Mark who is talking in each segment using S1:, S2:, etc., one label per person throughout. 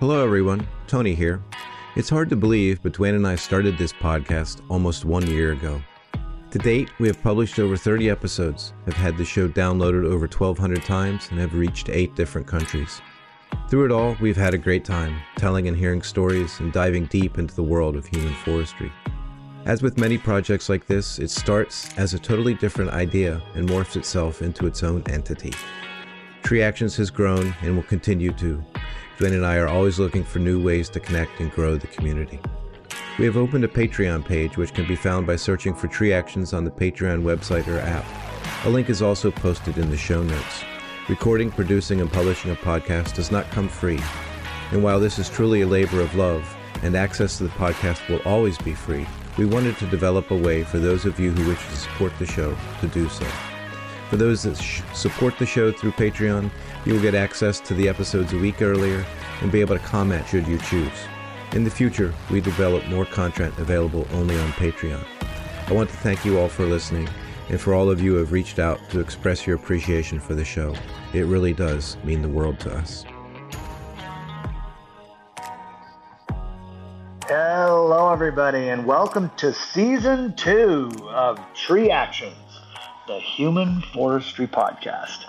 S1: Hello, everyone. Tony here. It's hard to believe, but Dwayne and I started this podcast almost one year ago. To date, we have published over 30 episodes, have had the show downloaded over 1,200 times, and have reached eight different countries. Through it all, we've had a great time telling and hearing stories and diving deep into the world of human forestry. As with many projects like this, it starts as a totally different idea and morphs itself into its own entity. Tree Actions has grown and will continue to. Dwayne and I are always looking for new ways to connect and grow the community. We have opened a Patreon page which can be found by searching for Tree Actions on the Patreon website or app. A link is also posted in the show notes. Recording, producing, and publishing a podcast does not come free. And while this is truly a labor of love, and access to the podcast will always be free, we wanted to develop a way for those of you who wish to support the show to do so. For those that sh- support the show through Patreon, you will get access to the episodes a week earlier and be able to comment should you choose. In the future, we develop more content available only on Patreon. I want to thank you all for listening and for all of you who have reached out to express your appreciation for the show. It really does mean the world to us.
S2: Hello, everybody, and welcome to season two of Tree Actions, the Human Forestry Podcast.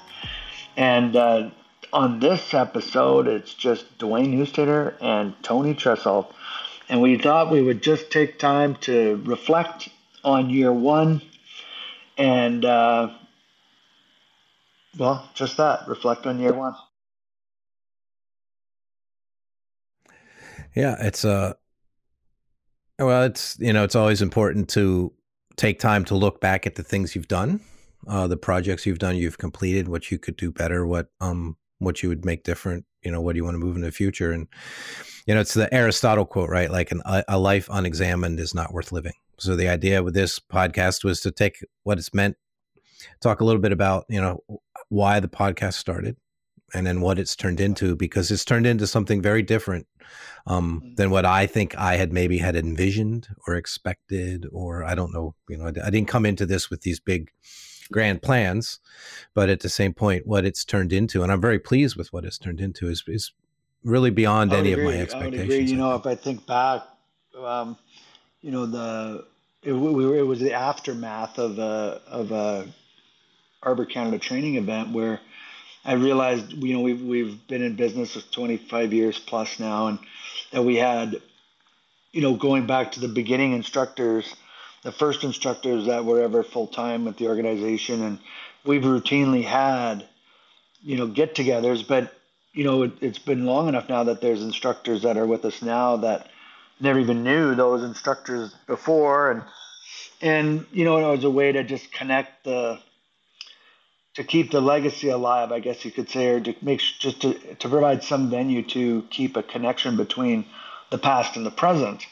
S2: And uh, on this episode, it's just Dwayne Newstater and Tony Tressel. And we thought we would just take time to reflect on year one and, uh, well, just that reflect on year one.
S1: Yeah, it's. Uh, well, it's you know it's always important to take time to look back at the things you've done, uh, the projects you've done, you've completed, what you could do better, what um what you would make different you know what do you want to move in the future and you know it's the aristotle quote right like an, a life unexamined is not worth living so the idea with this podcast was to take what it's meant talk a little bit about you know why the podcast started and then what it's turned into because it's turned into something very different um, mm-hmm. than what I think I had maybe had envisioned or expected, or I don't know. You know, I, I didn't come into this with these big grand plans, but at the same point, what it's turned into, and I'm very pleased with what it's turned into, is is really beyond any
S2: agree.
S1: of my expectations. I would agree.
S2: You know, if I think back, um, you know, the it, we were, it was the aftermath of a of a Arbor Canada training event where I realized, you know, we've we've been in business for 25 years plus now, and that we had, you know, going back to the beginning instructors the first instructors that were ever full time with the organization, and we've routinely had, you know, get-togethers. But you know, it, it's been long enough now that there's instructors that are with us now that never even knew those instructors before, and and you know, it was a way to just connect the to keep the legacy alive, I guess you could say, or to make just to, to provide some venue to keep a connection between the past and the present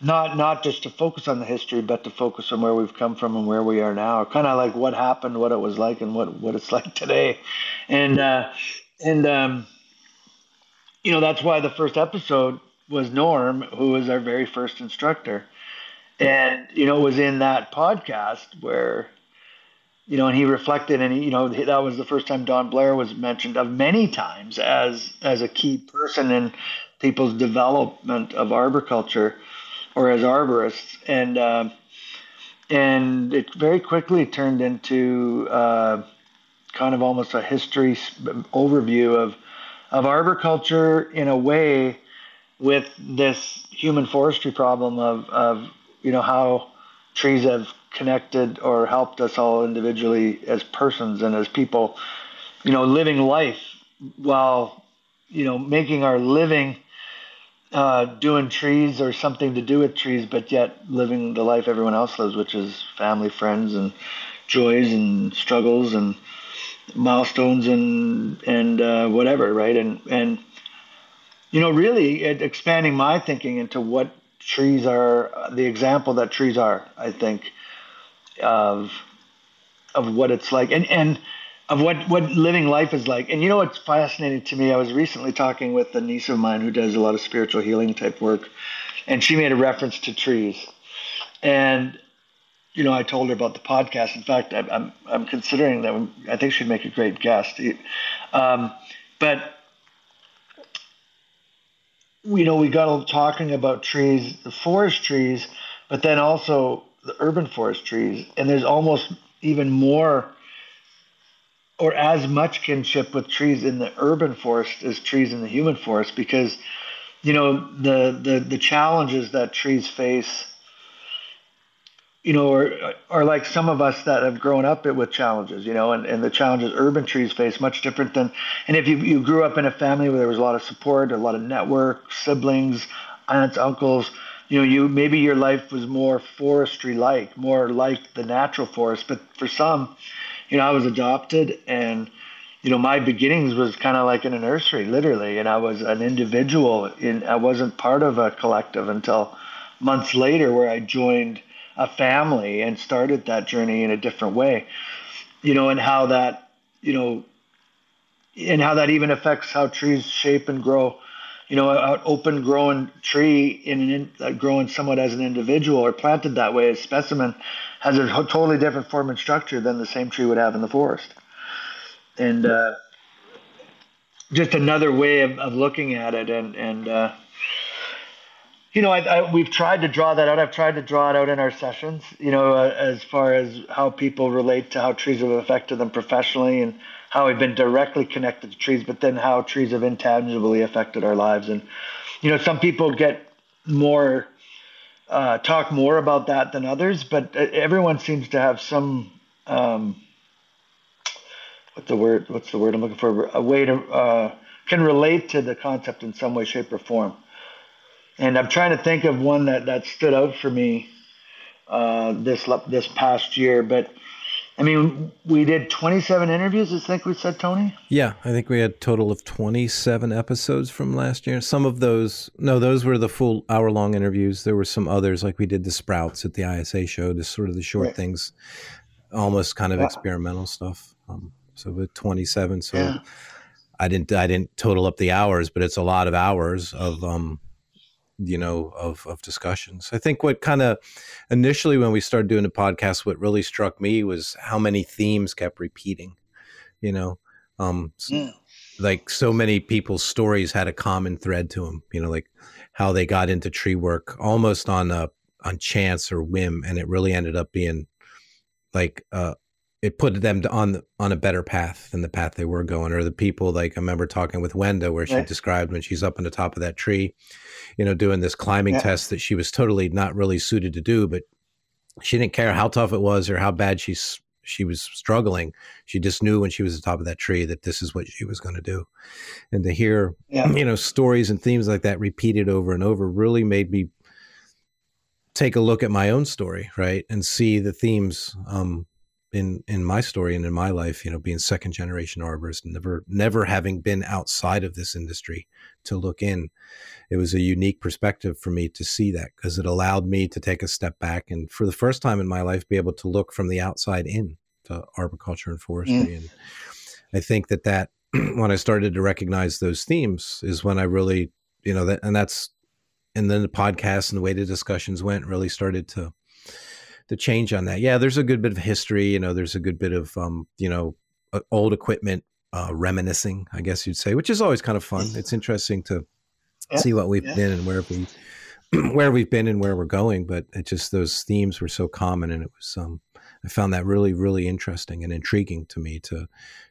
S2: not not just to focus on the history, but to focus on where we've come from and where we are now. Kind of like what happened, what it was like, and what what it's like today. And uh, and um, you know that's why the first episode was Norm, who was our very first instructor, and you know was in that podcast where. You know, and he reflected, and he, you know that was the first time Don Blair was mentioned of many times as as a key person in people's development of arboriculture or as arborists, and uh, and it very quickly turned into uh, kind of almost a history overview of of arboriculture in a way with this human forestry problem of, of you know how trees have connected or helped us all individually as persons and as people you know living life while you know making our living uh, doing trees or something to do with trees, but yet living the life everyone else lives, which is family, friends, and joys and struggles and milestones and and uh, whatever, right? And and you know, really expanding my thinking into what trees are, the example that trees are. I think of of what it's like, and and of what what living life is like. And you know what's fascinating to me? I was recently talking with a niece of mine who does a lot of spiritual healing type work, and she made a reference to trees. And you know, I told her about the podcast. In fact, I, I'm I'm considering that. I think she'd make a great guest. Um, but you know, we got all talking about trees, the forest trees, but then also the urban forest trees, and there's almost even more or as much kinship with trees in the urban forest as trees in the human forest because you know the the the challenges that trees face you know are are like some of us that have grown up with challenges you know and, and the challenges urban trees face much different than and if you, you grew up in a family where there was a lot of support a lot of network siblings aunts uncles you know you maybe your life was more forestry like more like the natural forest but for some you know, I was adopted and, you know, my beginnings was kind of like in a nursery, literally. And I was an individual in, I wasn't part of a collective until months later where I joined a family and started that journey in a different way, you know, and how that, you know, and how that even affects how trees shape and grow. You know, an open growing tree in an uh, growing somewhat as an individual or planted that way as specimen has a totally different form and structure than the same tree would have in the forest. And uh, just another way of, of looking at it. And, and uh, you know, I, I, we've tried to draw that out. I've tried to draw it out in our sessions, you know, uh, as far as how people relate to how trees have affected them professionally and how we've been directly connected to trees, but then how trees have intangibly affected our lives. And, you know, some people get more uh, talk more about that than others, but everyone seems to have some um, what's the word? What's the word I'm looking for? A way to uh, can relate to the concept in some way, shape, or form. And I'm trying to think of one that that stood out for me uh, this this past year, but I mean, we did 27 interviews, I think we said, Tony?
S1: Yeah, I think we had a total of 27 episodes from last year. Some of those, no, those were the full hour long interviews. There were some others, like we did the Sprouts at the ISA show, just sort of the short right. things, almost kind of yeah. experimental stuff. Um, so with 27, so yeah. I didn't, I didn't total up the hours, but it's a lot of hours of, um, you know of of discussions i think what kind of initially when we started doing the podcast what really struck me was how many themes kept repeating you know um yeah. like so many people's stories had a common thread to them you know like how they got into tree work almost on a on chance or whim and it really ended up being like uh it put them on on a better path than the path they were going or the people like i remember talking with wenda where she right. described when she's up on the top of that tree you know doing this climbing yeah. test that she was totally not really suited to do but she didn't care how tough it was or how bad she's she was struggling she just knew when she was at the top of that tree that this is what she was going to do and to hear yeah. you know stories and themes like that repeated over and over really made me take a look at my own story right and see the themes um, in in my story and in my life, you know, being second generation arborist, never never having been outside of this industry to look in, it was a unique perspective for me to see that because it allowed me to take a step back and for the first time in my life be able to look from the outside in to arboriculture and forestry. Mm. And I think that that when I started to recognize those themes is when I really, you know, that and that's and then the podcast and the way the discussions went really started to the change on that. Yeah, there's a good bit of history. You know, there's a good bit of um, you know, old equipment uh, reminiscing, I guess you'd say, which is always kind of fun. It's interesting to yeah, see what we've yeah. been and where we where we've been and where we're going. But it just those themes were so common, and it was um, I found that really really interesting and intriguing to me to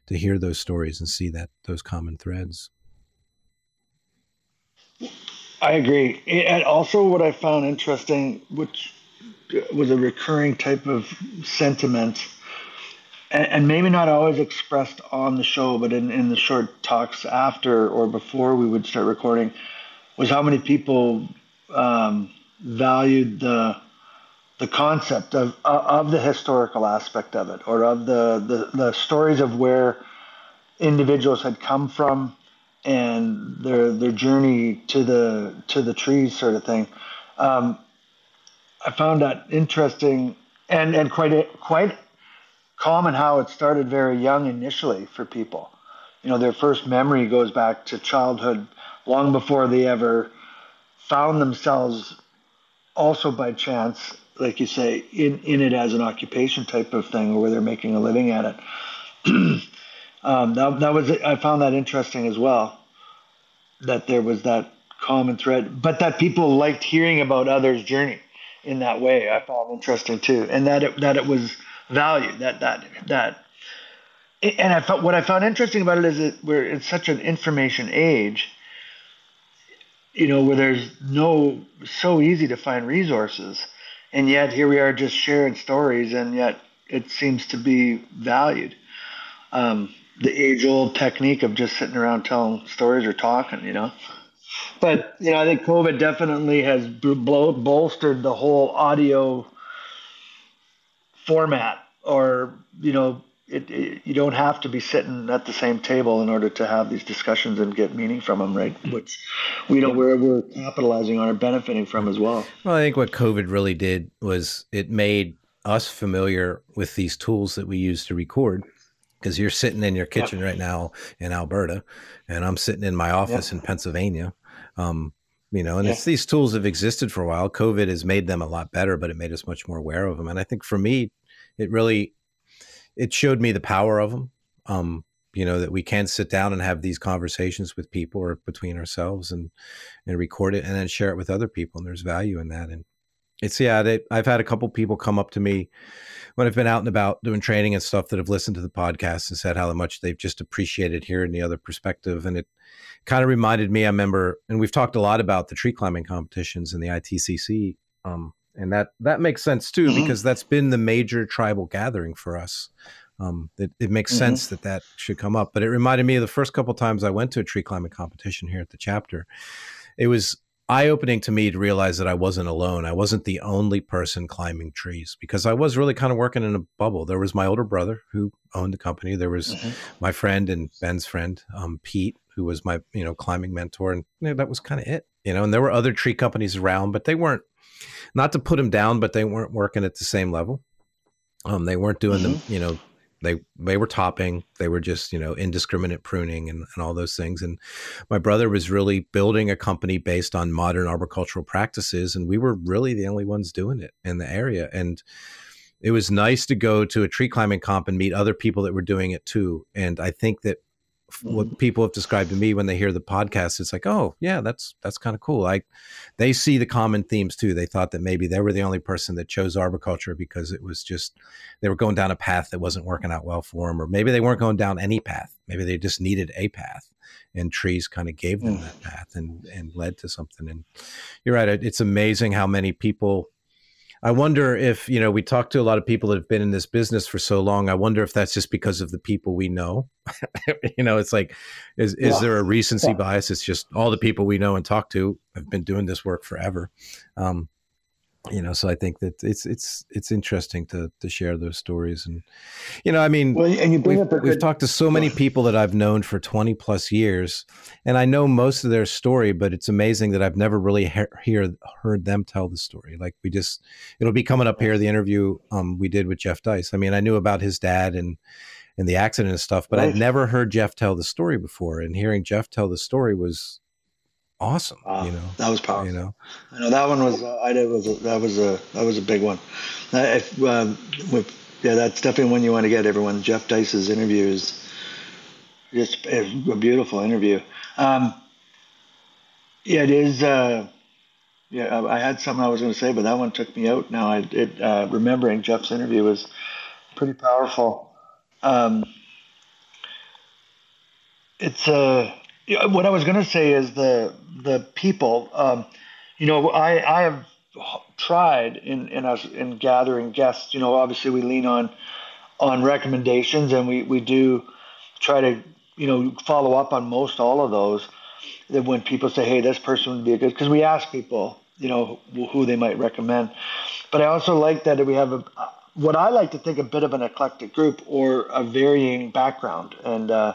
S1: to hear those stories and see that those common threads.
S2: I agree, and also what I found interesting, which was a recurring type of sentiment and, and, maybe not always expressed on the show but in, in the short talks after or before we would start recording was how many people um, valued the the concept of of the historical aspect of it or of the, the, the stories of where individuals had come from and their their journey to the to the trees sort of thing. Um, I found that interesting and, and quite quite common how it started very young initially for people. You know, their first memory goes back to childhood, long before they ever found themselves also by chance, like you say, in, in it as an occupation type of thing, or where they're making a living at it. um, that, that was I found that interesting as well. That there was that common thread, but that people liked hearing about others' journey in that way. I found interesting too, and that it, that it was valued. That that that. And I felt what I found interesting about it is that we're in such an information age. You know, where there's no so easy to find resources, and yet here we are just sharing stories, and yet it seems to be valued. Um, the age old technique of just sitting around telling stories or talking, you know. But you know, I think COVID definitely has bolstered the whole audio format, or you know, it, it, you don't have to be sitting at the same table in order to have these discussions and get meaning from them, right? Mm-hmm. Which we know we're we're capitalizing on or benefiting from as well.
S1: Well, I think what COVID really did was it made us familiar with these tools that we use to record because you're sitting in your kitchen yep. right now in Alberta, and I'm sitting in my office yep. in Pennsylvania. Um, you know, and yeah. it's these tools have existed for a while. COVID has made them a lot better, but it made us much more aware of them. And I think for me, it really it showed me the power of them. Um, you know that we can sit down and have these conversations with people or between ourselves and and record it and then share it with other people. And there's value in that. And it's yeah, they, I've had a couple people come up to me when I've been out and about doing training and stuff that have listened to the podcast and said how much they've just appreciated hearing the other perspective. And it kind of reminded me, I remember, and we've talked a lot about the tree climbing competitions and the ITCC. Um, and that, that makes sense too, mm-hmm. because that's been the major tribal gathering for us. Um, it, it makes mm-hmm. sense that that should come up. But it reminded me of the first couple times I went to a tree climbing competition here at the chapter. It was eye opening to me to realize that I wasn't alone. I wasn't the only person climbing trees because I was really kind of working in a bubble. There was my older brother who owned the company. There was mm-hmm. my friend and Ben's friend, um, Pete, who was my you know climbing mentor, and you know, that was kind of it. You know, and there were other tree companies around, but they weren't. Not to put them down, but they weren't working at the same level. Um, they weren't doing mm-hmm. the you know they they were topping they were just you know indiscriminate pruning and, and all those things and my brother was really building a company based on modern arboricultural practices and we were really the only ones doing it in the area and it was nice to go to a tree climbing comp and meet other people that were doing it too and i think that what mm-hmm. people have described to me when they hear the podcast it's like oh yeah that's that's kind of cool like they see the common themes too they thought that maybe they were the only person that chose arboriculture because it was just they were going down a path that wasn't working out well for them or maybe they weren't going down any path maybe they just needed a path and trees kind of gave them mm. that path and and led to something and you're right it's amazing how many people I wonder if, you know, we talk to a lot of people that have been in this business for so long. I wonder if that's just because of the people we know. you know, it's like, is, is yeah. there a recency yeah. bias? It's just all the people we know and talk to have been doing this work forever. Um, you know so i think that it's it's it's interesting to to share those stories and you know i mean well, and you bring we've, up we've talked to so many people that i've known for 20 plus years and i know most of their story but it's amazing that i've never really he- hear, heard them tell the story. Like we just it'll be coming up here the interview um, we did with jeff dice. I mean i knew about his dad and and the accident and stuff but right. i'd never heard jeff tell the story before and hearing jeff tell the story was awesome. Wow, you know,
S2: that was powerful. You know, I know that one was. Uh, I did was that was a that was a big one. if, uh, with, yeah, that's definitely one you want to get. Everyone, Jeff Dice's interview is just a beautiful interview. Um, yeah, it is. Uh, yeah, I had something I was going to say, but that one took me out. Now, I it, uh, remembering Jeff's interview was pretty powerful. Um, it's a uh, yeah, what I was going to say is the the people. Um, you know, I I have tried in in us in gathering guests. You know, obviously we lean on on recommendations, and we we do try to you know follow up on most all of those. That when people say, "Hey, this person would be a good," because we ask people, you know, who they might recommend. But I also like that we have a what I like to think a bit of an eclectic group or a varying background and. Uh,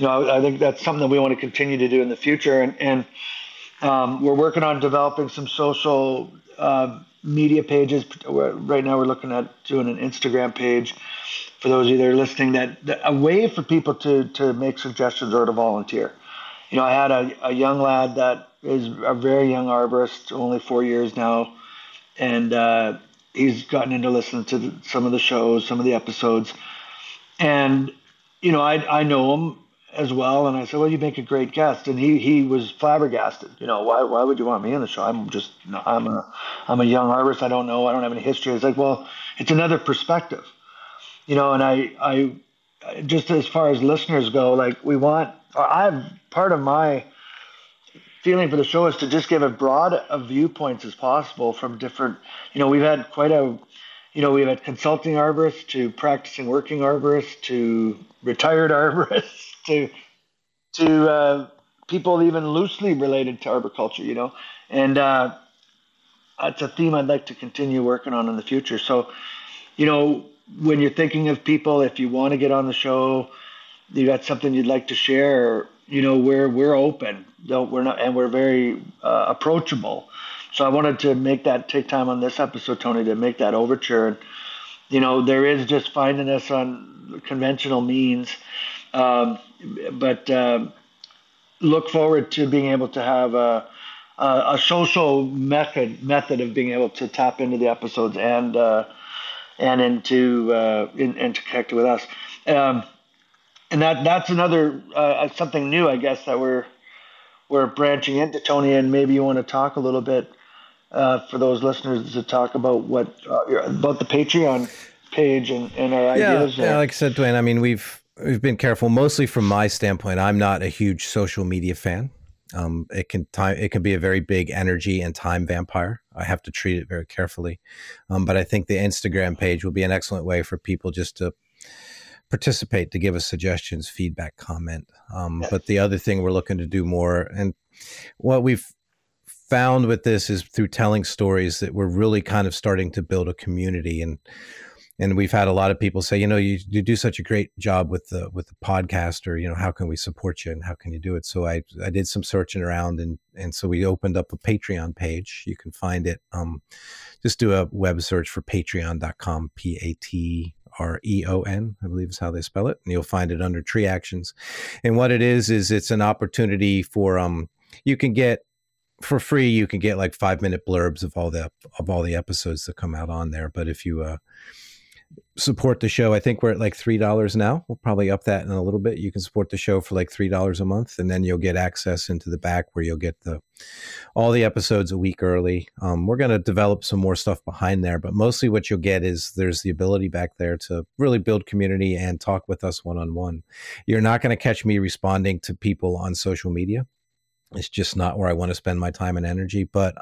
S2: you know, I think that's something we want to continue to do in the future. And, and um, we're working on developing some social uh, media pages. Right now, we're looking at doing an Instagram page for those of you that are listening. That, that a way for people to to make suggestions or to volunteer. You know, I had a, a young lad that is a very young arborist, only four years now, and uh, he's gotten into listening to some of the shows, some of the episodes, and you know, I I know him as well. And I said, well, you make a great guest. And he, he was flabbergasted. You know, why, why would you want me on the show? I'm just, I'm a, I'm a young artist. I don't know. I don't have any history. It's like, well, it's another perspective, you know, and I, I, just as far as listeners go, like we want, I'm part of my feeling for the show is to just give as broad of viewpoints as possible from different, you know, we've had quite a, you know, we've had consulting arborists to practicing working arborists to retired arborists to to uh, people even loosely related to arboriculture, you know, and uh, it's a theme I'd like to continue working on in the future. So, you know, when you're thinking of people, if you want to get on the show, you got something you'd like to share, you know, we're we're open. we're not, and we're very uh, approachable. So I wanted to make that take time on this episode, Tony, to make that overture. And, you know, there is just finding us on conventional means um, but uh, look forward to being able to have a, a, a, social method method of being able to tap into the episodes and uh, and into uh, in, and to connect with us. Um, and that that's another uh, something new, I guess, that we're we're branching into, Tony. And maybe you want to talk a little bit uh, for those listeners to talk about what uh, about the Patreon page and, and our
S1: yeah,
S2: ideas.
S1: Yeah, like I said, Dwayne. I mean, we've we've been careful, mostly from my standpoint. I'm not a huge social media fan. Um, it can time it can be a very big energy and time vampire. I have to treat it very carefully. Um, but I think the Instagram page will be an excellent way for people just to participate, to give us suggestions, feedback, comment. Um, but the other thing we're looking to do more, and what we've found with this is through telling stories that we're really kind of starting to build a community and and we've had a lot of people say, you know, you, you do such a great job with the with the podcast, or you know, how can we support you and how can you do it? So I I did some searching around, and and so we opened up a Patreon page. You can find it. Um, just do a web search for Patreon.com, P A T R E O N, I believe is how they spell it, and you'll find it under Tree Actions. And what it is is it's an opportunity for um you can get for free you can get like five minute blurbs of all the of all the episodes that come out on there but if you uh support the show. I think we're at like three dollars now. We'll probably up that in a little bit. You can support the show for like three dollars a month, and then you'll get access into the back where you'll get the all the episodes a week early. Um, we're going to develop some more stuff behind there, but mostly what you'll get is there's the ability back there to really build community and talk with us one on one. You're not going to catch me responding to people on social media. It's just not where I want to spend my time and energy. But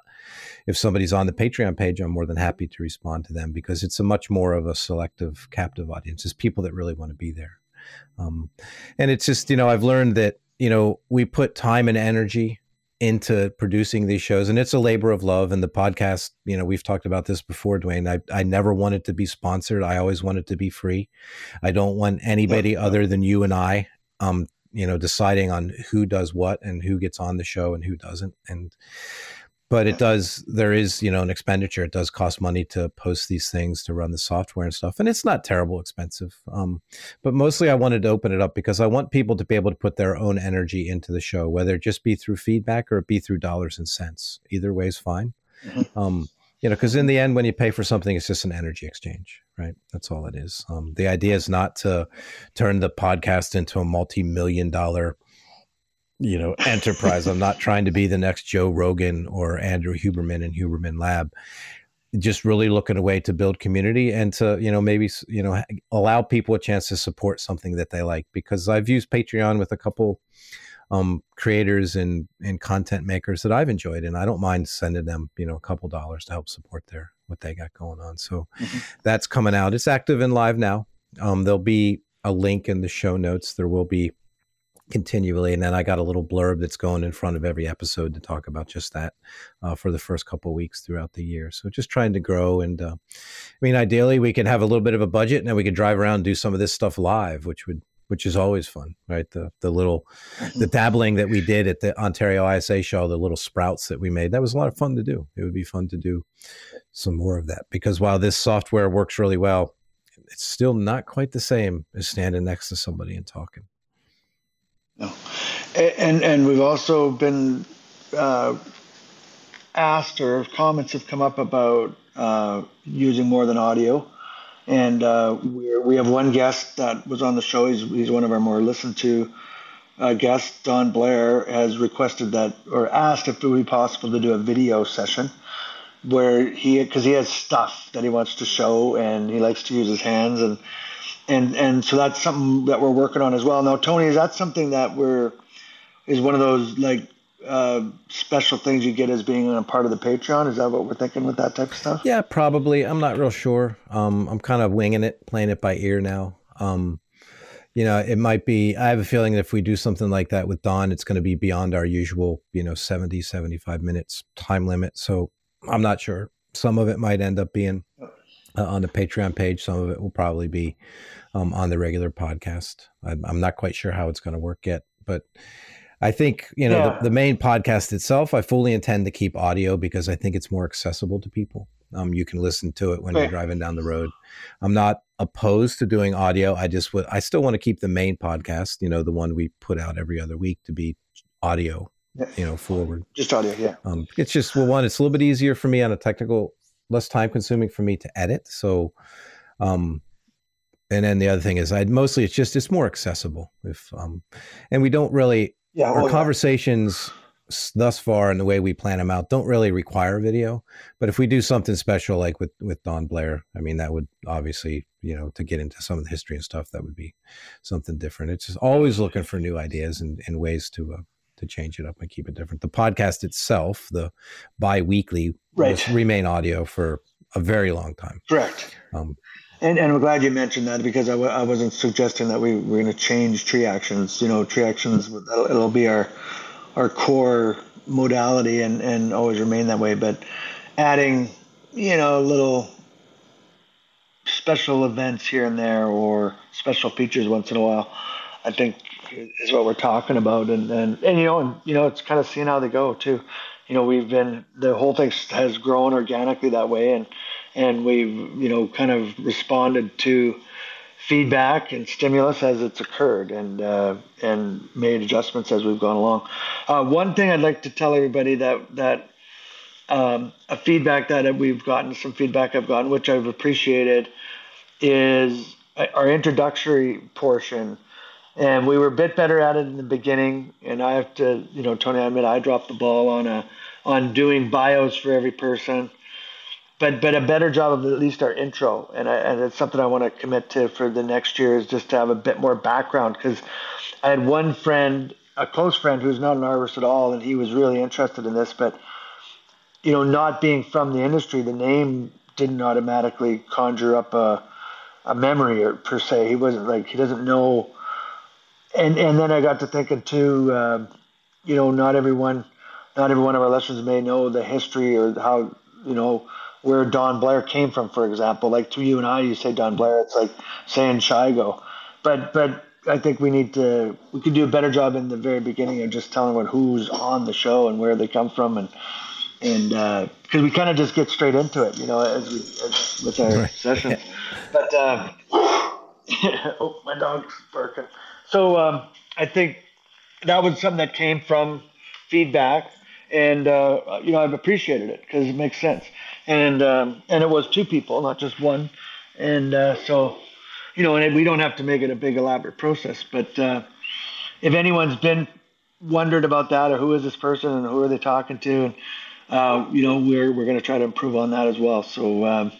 S1: if somebody's on the Patreon page, I'm more than happy to respond to them because it's a much more of a selective, captive audience. It's people that really want to be there. Um, and it's just, you know, I've learned that, you know, we put time and energy into producing these shows and it's a labor of love and the podcast you know we've talked about this before dwayne i, I never wanted to be sponsored i always wanted to be free i don't want anybody other than you and i um, you know deciding on who does what and who gets on the show and who doesn't and but it does there is you know an expenditure. It does cost money to post these things to run the software and stuff and it's not terrible expensive um, but mostly i wanted to open it up because i want people to be able to put their own energy into the show whether it just be through feedback or it be through dollars and cents. Either way is fine. Mm-hmm. um, you know because in the end when you pay for something it's just an energy exchange right? That's all it is. Um, the idea is not to turn the podcast into a multi-million dollar you know enterprise. I'm not trying to be the next joe rogan or andrew huberman in huberman lab. Just really looking a way to build community and to you know maybe you know allow people a chance to support something that they like. Because i've used patreon with a couple um, creators and and content makers that I've enjoyed, and I don't mind sending them you know a couple dollars to help support their what they got going on. So mm-hmm. that's coming out. It's active and live now. Um, there'll be a link in the show notes. There will be continually and then i got a little blurb that's going in front of every episode to talk about just that uh, for the first couple weeks throughout the year so just trying to grow and uh, i mean ideally we can have a little bit of a budget and then we could drive around and do some of this stuff live which would which is always fun, right? The the little the dabbling that we did at the Ontario ISA show, the little sprouts that we made, that was a lot of fun to do. It would be fun to do some more of that because while this software works really well, it's still not quite the same as standing next to somebody and talking.
S2: No, and and we've also been uh, asked or comments have come up about uh, using more than audio and uh, we we have one guest that was on the show. He's, he's one of our more listened to uh, guest Don Blair has requested that or asked if it would be possible to do a video session where he because he has stuff that he wants to show and he likes to use his hands and and and so that's something that we're working on as well. Now, Tony, is that something that we're is one of those like uh, special things you get as being a part of the Patreon? Is that what we're thinking with that type of stuff?
S1: Yeah, probably. I'm not real sure. Um, I'm kind of winging it, playing it by ear now. Um, you know, it might be, I have a feeling that if we do something like that with Don, it's going to be beyond our usual, you know, 70, 75 minutes time limit. So I'm not sure. Some of it might end up being uh, on the Patreon page. Some of it will probably be um, on the regular podcast. I'm, I'm not quite sure how it's going to work yet, but I think you know yeah. the, the, main podcast itself. I fully intend to keep audio because I think it's more accessible to people. Um, you can listen to it when you're driving down the road. I'm not opposed to doing audio. I just would. I still want to keep the main podcast. You know, the one we put out every other week to be audio. You know, forward.
S2: Just audio. Yeah.
S1: Um, it's just well, one. It's a little bit easier for me on a technical, less time consuming for me to edit. So, um, and then the other thing is, I mostly it's just it's more accessible. If um, and we don't really yeah, our conversations thus far and the way we plan them out don't really require video. But if we do something special like with with Don Blair, I mean that would obviously you know to get into some of the history and stuff that would be something different. It's just always looking for new ideas and, and ways to. Uh, to change it up and keep it different. The podcast itself, the bi-weekly, right. will remain audio for a very long time.
S2: Correct. Um, and, and I'm glad you mentioned that because I w- I wasn't suggesting that we were going to change tree actions. You know, tree actions, it'll be our our core modality and, and always remain that way. But adding, you know, little special events here and there or special features once in a while, I think is what we're talking about. And, and, and you know, and, you know, it's kind of seeing how they go too. You know, we've been, the whole thing has grown organically that way. And, and we've you know kind of responded to feedback and stimulus as it's occurred and uh, and made adjustments as we've gone along. Uh, one thing I'd like to tell everybody that that um, a feedback that we've gotten, some feedback I've gotten, which I've appreciated, is our introductory portion. And we were a bit better at it in the beginning. And I have to, you know, Tony, I admit I dropped the ball on a on doing bios for every person but but a better job of at least our intro, and I, and it's something I want to commit to for the next year is just to have a bit more background because I had one friend, a close friend who's not an arborist at all, and he was really interested in this, but you know, not being from the industry, the name didn't automatically conjure up a a memory or per se. He wasn't like he doesn't know. And and then I got to thinking too, uh, you know, not everyone, not every one of our listeners may know the history or how you know where Don Blair came from, for example. Like to you and I, you say Don Blair, it's like saying Shigo. But but I think we need to we could do a better job in the very beginning of just telling what who's on the show and where they come from and and because uh, we kind of just get straight into it, you know, as we as, with our right. sessions. But uh, oh, my dog's barking. So um, I think that was something that came from feedback, and uh, you know I've appreciated it because it makes sense and um, and it was two people, not just one, and uh, so you know, and we don't have to make it a big elaborate process, but uh, if anyone's been wondered about that or who is this person and who are they talking to, and uh, you know, we're we're going to try to improve on that as well. So um,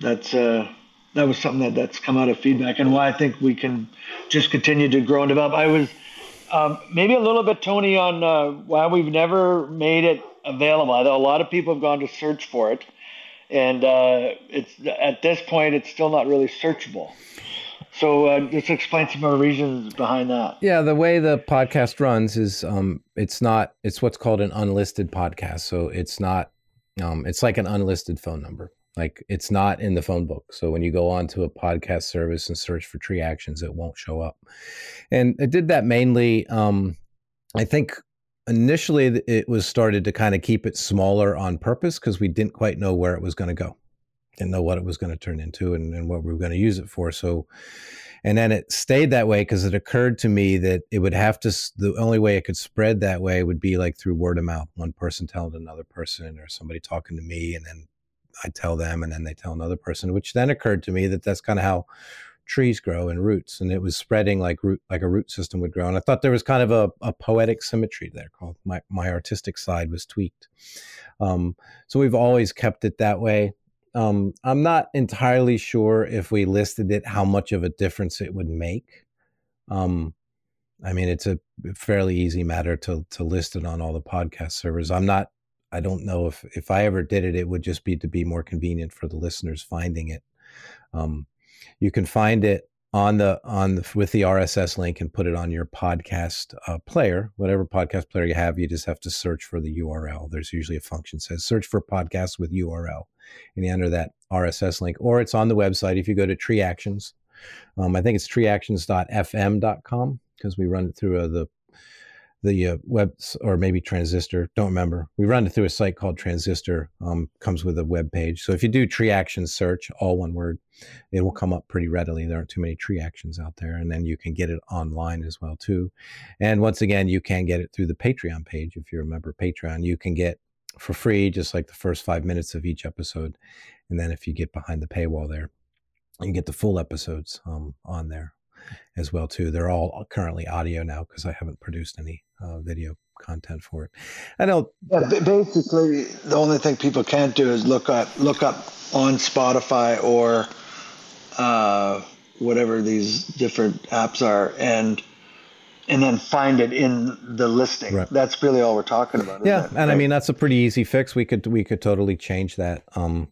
S2: that's uh, that was something that that's come out of feedback and why I think we can just continue to grow and develop. I was um, maybe a little bit Tony on uh, why we've never made it available. Although a lot of people have gone to search for it, and uh, it's at this point it's still not really searchable. So uh, just explain some of the reasons behind that.
S1: Yeah, the way the podcast runs is um, it's not it's what's called an unlisted podcast. So it's not um, it's like an unlisted phone number. Like it's not in the phone book. So when you go onto a podcast service and search for tree actions, it won't show up. And it did that mainly. Um, I think initially it was started to kind of keep it smaller on purpose because we didn't quite know where it was going to go didn't know what it was going to turn into and, and what we were going to use it for so and then it stayed that way because it occurred to me that it would have to the only way it could spread that way would be like through word of mouth one person telling another person or somebody talking to me and then i tell them and then they tell another person which then occurred to me that that's kind of how trees grow and roots, and it was spreading like root like a root system would grow. And I thought there was kind of a, a poetic symmetry there. Called my my artistic side was tweaked. Um, so we've always kept it that way. Um, I'm not entirely sure if we listed it how much of a difference it would make. Um, I mean, it's a fairly easy matter to to list it on all the podcast servers. I'm not. I don't know if if I ever did it, it would just be to be more convenient for the listeners finding it. Um, you can find it on the on the with the RSS link and put it on your podcast uh, player, whatever podcast player you have. You just have to search for the URL. There's usually a function that says search for podcast with URL, and you enter that RSS link, or it's on the website. If you go to Tree Actions, um, I think it's treeactions.fm.com because we run it through uh, the the uh, web or maybe transistor don't remember. We run it through a site called transistor um, comes with a web page. So if you do tree actions search all one word it will come up pretty readily. There aren't too many tree actions out there and then you can get it online as well too. And once again you can get it through the patreon page if you're a member patreon. You can get for free just like the first five minutes of each episode. And then if you get behind the paywall there you get the full episodes um, on there as well too. They're all currently audio now because I haven't produced any uh, video content for it. I know.
S2: Yeah, basically, the only thing people can't do is look up look up on Spotify or uh, whatever these different apps are, and and then find it in the listing. Right. That's really all we're talking about.
S1: Yeah, and right? I mean that's a pretty easy fix. We could we could totally change that. Um,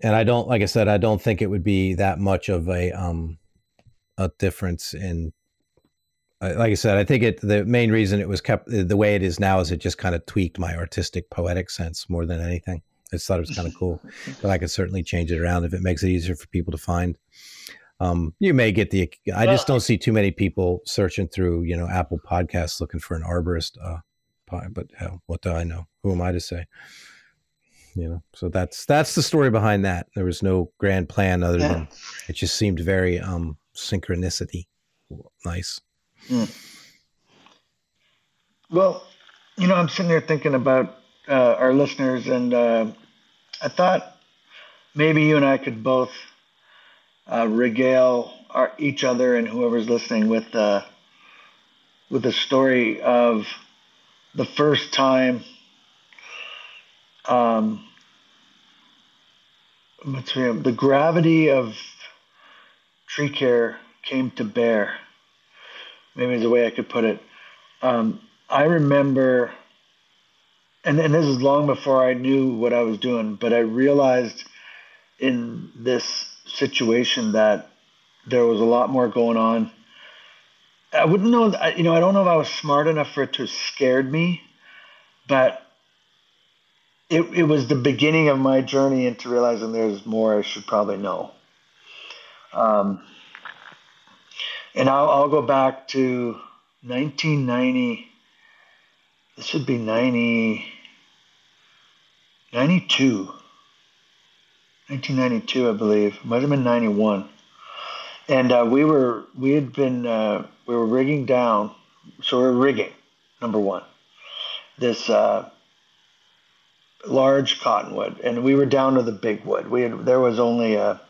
S1: and I don't, like I said, I don't think it would be that much of a um, a difference in like I said, I think it the main reason it was kept the way it is now is it just kind of tweaked my artistic poetic sense more than anything. I just thought it was kind of cool, but I could certainly change it around if it makes it easier for people to find. Um, you may get the. I just don't see too many people searching through you know Apple Podcasts looking for an arborist. Uh, but hell, what do I know? Who am I to say? You know, so that's that's the story behind that. There was no grand plan other than it just seemed very um synchronicity. Nice. Mm.
S2: Well, you know, I'm sitting there thinking about uh, our listeners, and uh, I thought maybe you and I could both uh, regale our, each other and whoever's listening with uh, with the story of the first time. Um, the gravity of tree care came to bear. Maybe is the way I could put it. Um, I remember, and, and this is long before I knew what I was doing, but I realized in this situation that there was a lot more going on. I wouldn't know, you know, I don't know if I was smart enough for it to have scared me, but it, it was the beginning of my journey into realizing there's more I should probably know. Um, and I'll, I'll go back to 1990. This would be 90, 92. 1992, I believe. Might have been 91. And uh, we were we had been uh, we were rigging down, so we are rigging number one. This uh, large cottonwood, and we were down to the big wood. We had there was only a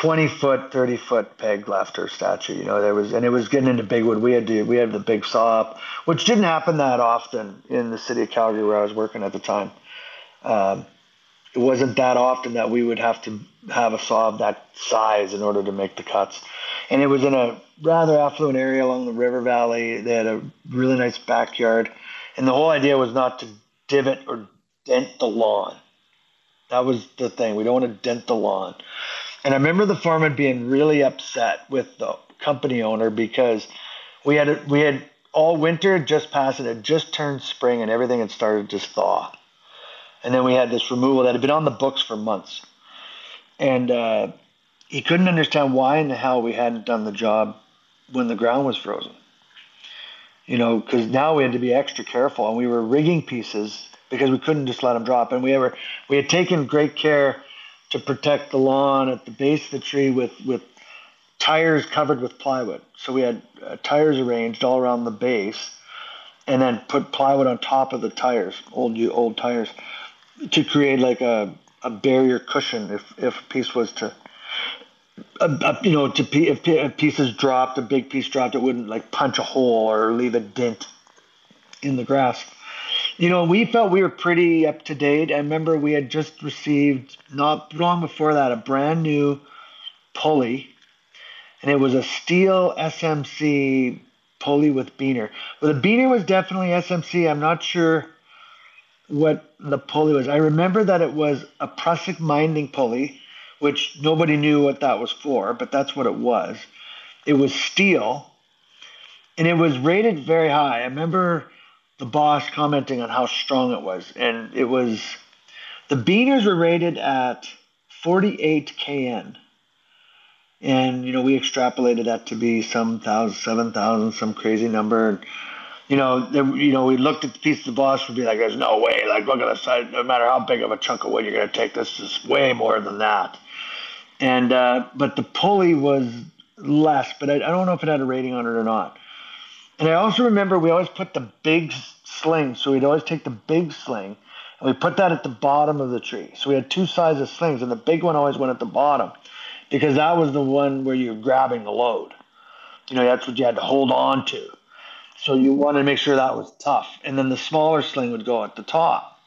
S2: 20 foot, 30 foot peg left or statue. You know, there was, and it was getting into big wood. We had to, we had the big saw up, which didn't happen that often in the city of Calgary where I was working at the time. Um, it wasn't that often that we would have to have a saw of that size in order to make the cuts. And it was in a rather affluent area along the river valley. They had a really nice backyard. And the whole idea was not to divot or dent the lawn. That was the thing. We don't want to dent the lawn. And I remember the foreman being really upset with the company owner because we had we had all winter just passed it had just turned spring and everything had started to thaw. And then we had this removal that had been on the books for months. And uh, he couldn't understand why in the hell we hadn't done the job when the ground was frozen. You know, because now we had to be extra careful and we were rigging pieces because we couldn't just let them drop. And we were we had taken great care to protect the lawn at the base of the tree with, with tires covered with plywood. So we had uh, tires arranged all around the base and then put plywood on top of the tires, old old tires, to create like a, a barrier cushion if, if a piece was to a, you know, to if pieces dropped, a big piece dropped, it wouldn't like punch a hole or leave a dent in the grass. You know, we felt we were pretty up to date. I remember we had just received not long before that a brand new pulley, and it was a steel SMC pulley with Beener. Well, the Beener was definitely SMC. I'm not sure what the pulley was. I remember that it was a Prusik minding pulley which nobody knew what that was for, but that's what it was. It was steel, and it was rated very high. I remember the boss commenting on how strong it was, and it was the Beeners were rated at 48 kN. And you know we extrapolated that to be some thousand, seven thousand, some crazy number. And, you know, they, you know, we looked at the piece of the boss would be like, "There's no way! Like, look at the size. No matter how big of a chunk of wood you're going to take, this is way more than that." and uh, but the pulley was less, but I, I don't know if it had a rating on it or not. And I also remember we always put the big sling, so we'd always take the big sling and we put that at the bottom of the tree. So we had two sides of slings, and the big one always went at the bottom because that was the one where you're grabbing the load. You know, that's what you had to hold on to. So you wanted to make sure that was tough. And then the smaller sling would go at the top.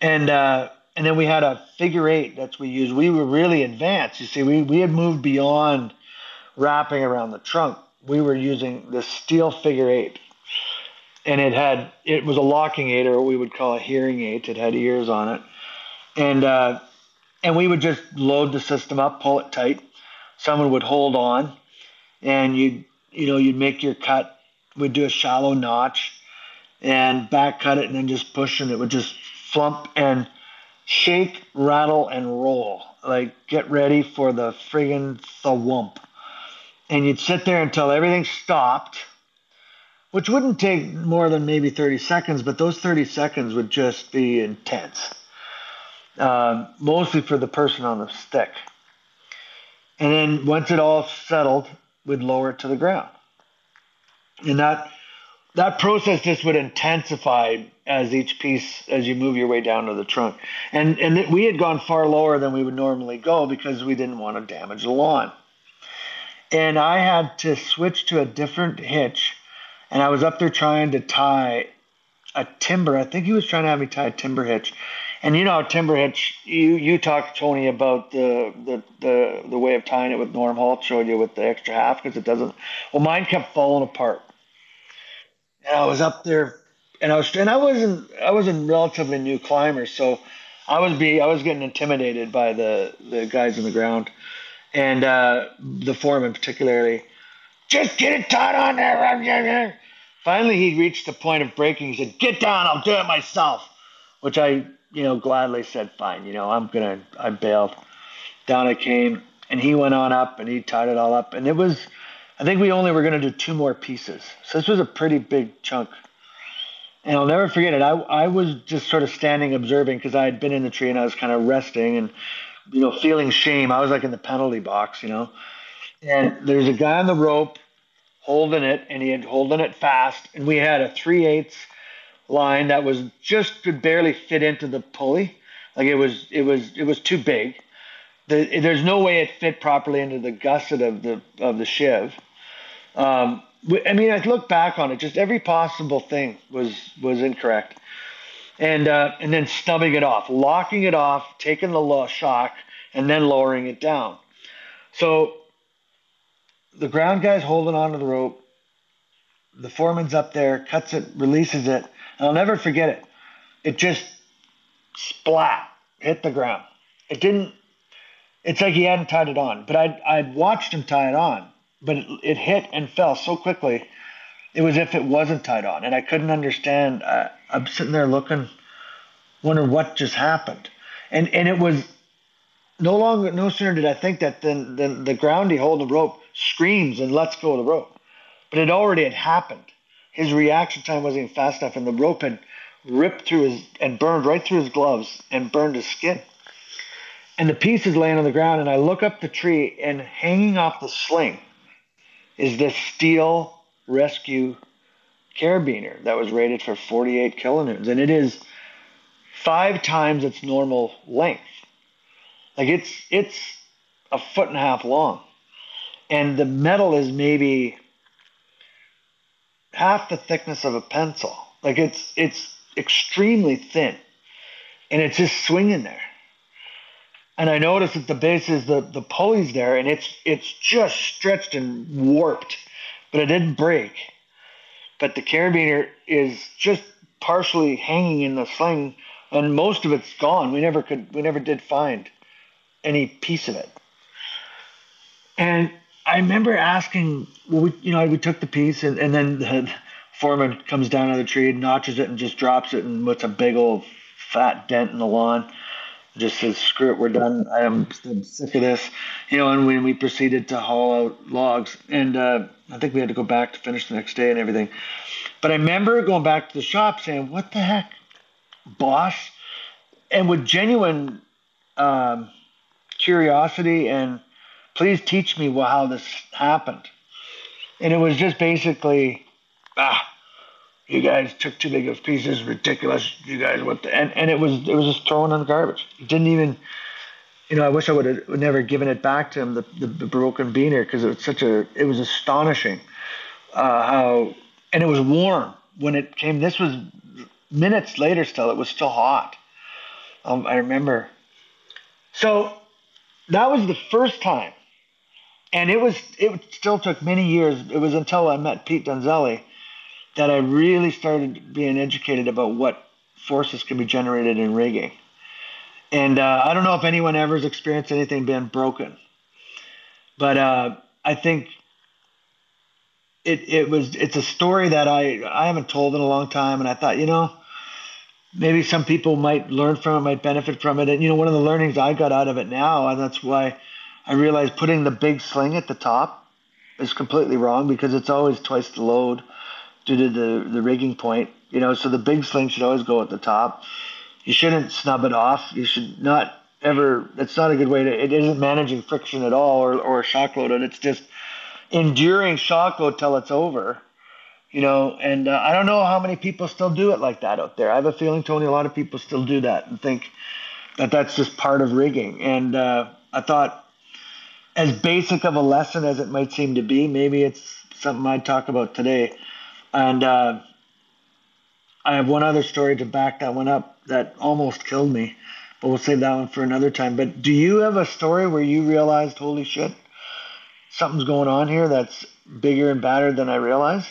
S2: And uh, and then we had a figure eight that's we used. We were really advanced. You see, we, we had moved beyond wrapping around the trunk. We were using the steel figure eight. And it had it was a locking eight or what we would call a hearing eight. It had ears on it. And uh, and we would just load the system up, pull it tight. Someone would hold on and you'd you know, you'd make your cut, we'd do a shallow notch and back cut it and then just push and it would just flump and shake, rattle, and roll. Like, get ready for the friggin' thwomp. And you'd sit there until everything stopped, which wouldn't take more than maybe 30 seconds, but those 30 seconds would just be intense. Uh, mostly for the person on the stick. And then once it all settled, we'd lower it to the ground. And that that process just would intensify as each piece as you move your way down to the trunk. And and we had gone far lower than we would normally go because we didn't want to damage the lawn. And I had to switch to a different hitch, and I was up there trying to tie a timber. I think he was trying to have me tie a timber hitch. And you know, timber hitch. You you talked Tony about the the the, the way of tying it with Norm Hall showed you with the extra half because it doesn't. Well, mine kept falling apart and I was up there, and I was and I wasn't I was a relatively new climber, so I was be I was getting intimidated by the the guys on the ground, and uh, the foreman particularly. Just get it tied on there. Finally, he reached the point of breaking. He said, "Get down. I'll do it myself," which I, you know, gladly said, "Fine." You know, I'm gonna. I bailed. Down I came, and he went on up, and he tied it all up, and it was I think we only were to do two more pieces. So this was a pretty big chunk. And I'll never forget it. I, I was just sort of standing observing because I had been in the tree and I was kind of resting and, you know, feeling shame. I was like in the penalty box, you know. And there's a guy on the rope holding it and he had holding it fast. And we had a 3 eighths line that was just could barely fit into the pulley. Like it was, it was, it was too big. The, there's no way it fit properly into the gusset of the of the sheave. Um, I mean, I look back on it, just every possible thing was was incorrect, and uh, and then stubbing it off, locking it off, taking the shock, and then lowering it down. So the ground guy's holding onto the rope. The foreman's up there, cuts it, releases it, and I'll never forget it. It just splat hit the ground. It didn't. It's like he hadn't tied it on, but I'd I'd watched him tie it on but it, it, hit and fell so quickly. It was if it wasn't tied on, and I couldn't understand. I, I'm sitting there looking, wondering what just happened, and and it was no longer. No sooner did I think that than then the groundy holding the rope screams and lets go of the rope, but it already had happened. His reaction time wasn't even fast enough, and the rope had ripped through his and burned right through his gloves and burned his skin. And the piece is laying on the ground, and I look up the tree, and hanging off the sling is this steel rescue carabiner that was rated for 48 kilonewtons, and it is five times its normal length. Like it's it's a foot and a half long, and the metal is maybe half the thickness of a pencil. Like it's it's extremely thin, and it's just swinging there. And I noticed at the base is the the pulley's there, and it's it's just stretched and warped, but it didn't break. But the carabiner is just partially hanging in the sling, and most of it's gone. We never could we never did find any piece of it. And I remember asking, well, we, you know, we took the piece, and, and then the foreman comes down on the tree, notches it, and just drops it, and puts a big old fat dent in the lawn. Just says, "Screw it, we're done. I am sick of this," you know. And when we proceeded to haul out logs, and uh, I think we had to go back to finish the next day and everything. But I remember going back to the shop saying, "What the heck, boss?" And with genuine um, curiosity and please teach me how this happened. And it was just basically, ah, you guys took too big of pieces, ridiculous. You guys, what the, and, and it was, it was just thrown in the garbage. It didn't even, you know, I wish I would have never given it back to him, the, the, the broken beaner, because it was such a, it was astonishing uh, how, and it was warm when it came. This was minutes later still, it was still hot. Um, I remember. So that was the first time and it was it still took many years. It was until I met Pete Donzelli that I really started being educated about what forces can be generated in rigging. And uh, I don't know if anyone ever has experienced anything being broken, but uh, I think it it was it's a story that I I haven't told in a long time, and I thought you know maybe some people might learn from it, might benefit from it, and you know one of the learnings I got out of it now, and that's why I realized putting the big sling at the top is completely wrong because it's always twice the load due to the, the rigging point. You know, so the big sling should always go at the top. You shouldn't snub it off. You should not ever. It's not a good way to. It isn't managing friction at all, or or shock load. And it's just enduring shock load till it's over. You know, and uh, I don't know how many people still do it like that out there. I have a feeling, Tony, a lot of people still do that and think that that's just part of rigging. And uh, I thought as basic of a lesson as it might seem to be, maybe it's something I'd talk about today. And uh, I have one other story to back that one up that almost killed me, but we'll save that one for another time. But do you have a story where you realized, holy shit, something's going on here that's bigger and badder than I realized?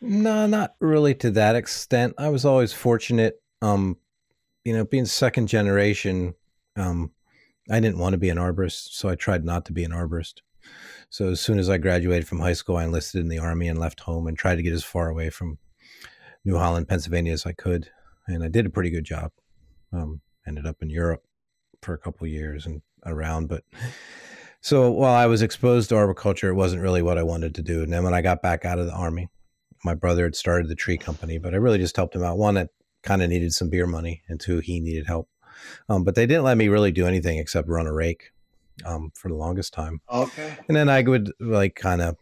S1: No, not really to that extent. I was always fortunate, um, you know, being second generation. Um, I didn't want to be an arborist, so I tried not to be an arborist. So as soon as I graduated from high school, I enlisted in the army and left home and tried to get as far away from New Holland, Pennsylvania as I could, and I did a pretty good job. Um, ended up in Europe for a couple years and around, but so while I was exposed to arboriculture, it wasn't really what I wanted to do. And then when I got back out of the army, my brother had started the tree company, but I really just helped him out. One, it kind of needed some beer money, and two, he needed help. Um, but they didn't let me really do anything except run a rake um, for the longest time.
S2: Okay.
S1: And then I would like kind of,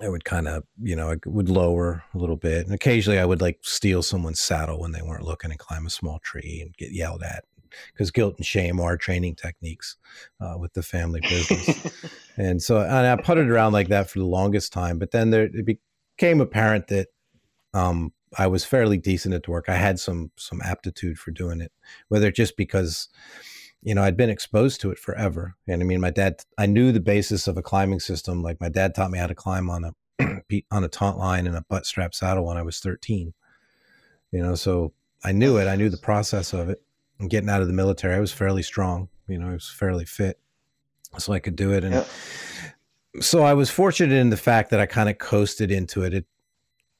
S1: I would kind of, you know, I would lower a little bit. And occasionally I would like steal someone's saddle when they weren't looking and climb a small tree and get yelled at because guilt and shame are training techniques uh, with the family business. and so and I putted around like that for the longest time. But then there, it became apparent that um, I was fairly decent at the work. I had some some aptitude for doing it, whether just because you know I'd been exposed to it forever. And I mean, my dad, I knew the basis of a climbing system. Like my dad taught me how to climb on a on a taut line and a butt strap saddle when I was 13. You know, so I knew it. I knew the process of it. And getting out of the military, I was fairly strong. You know, I was fairly fit, so I could do it. And yeah. so I was fortunate in the fact that I kind of coasted into it. It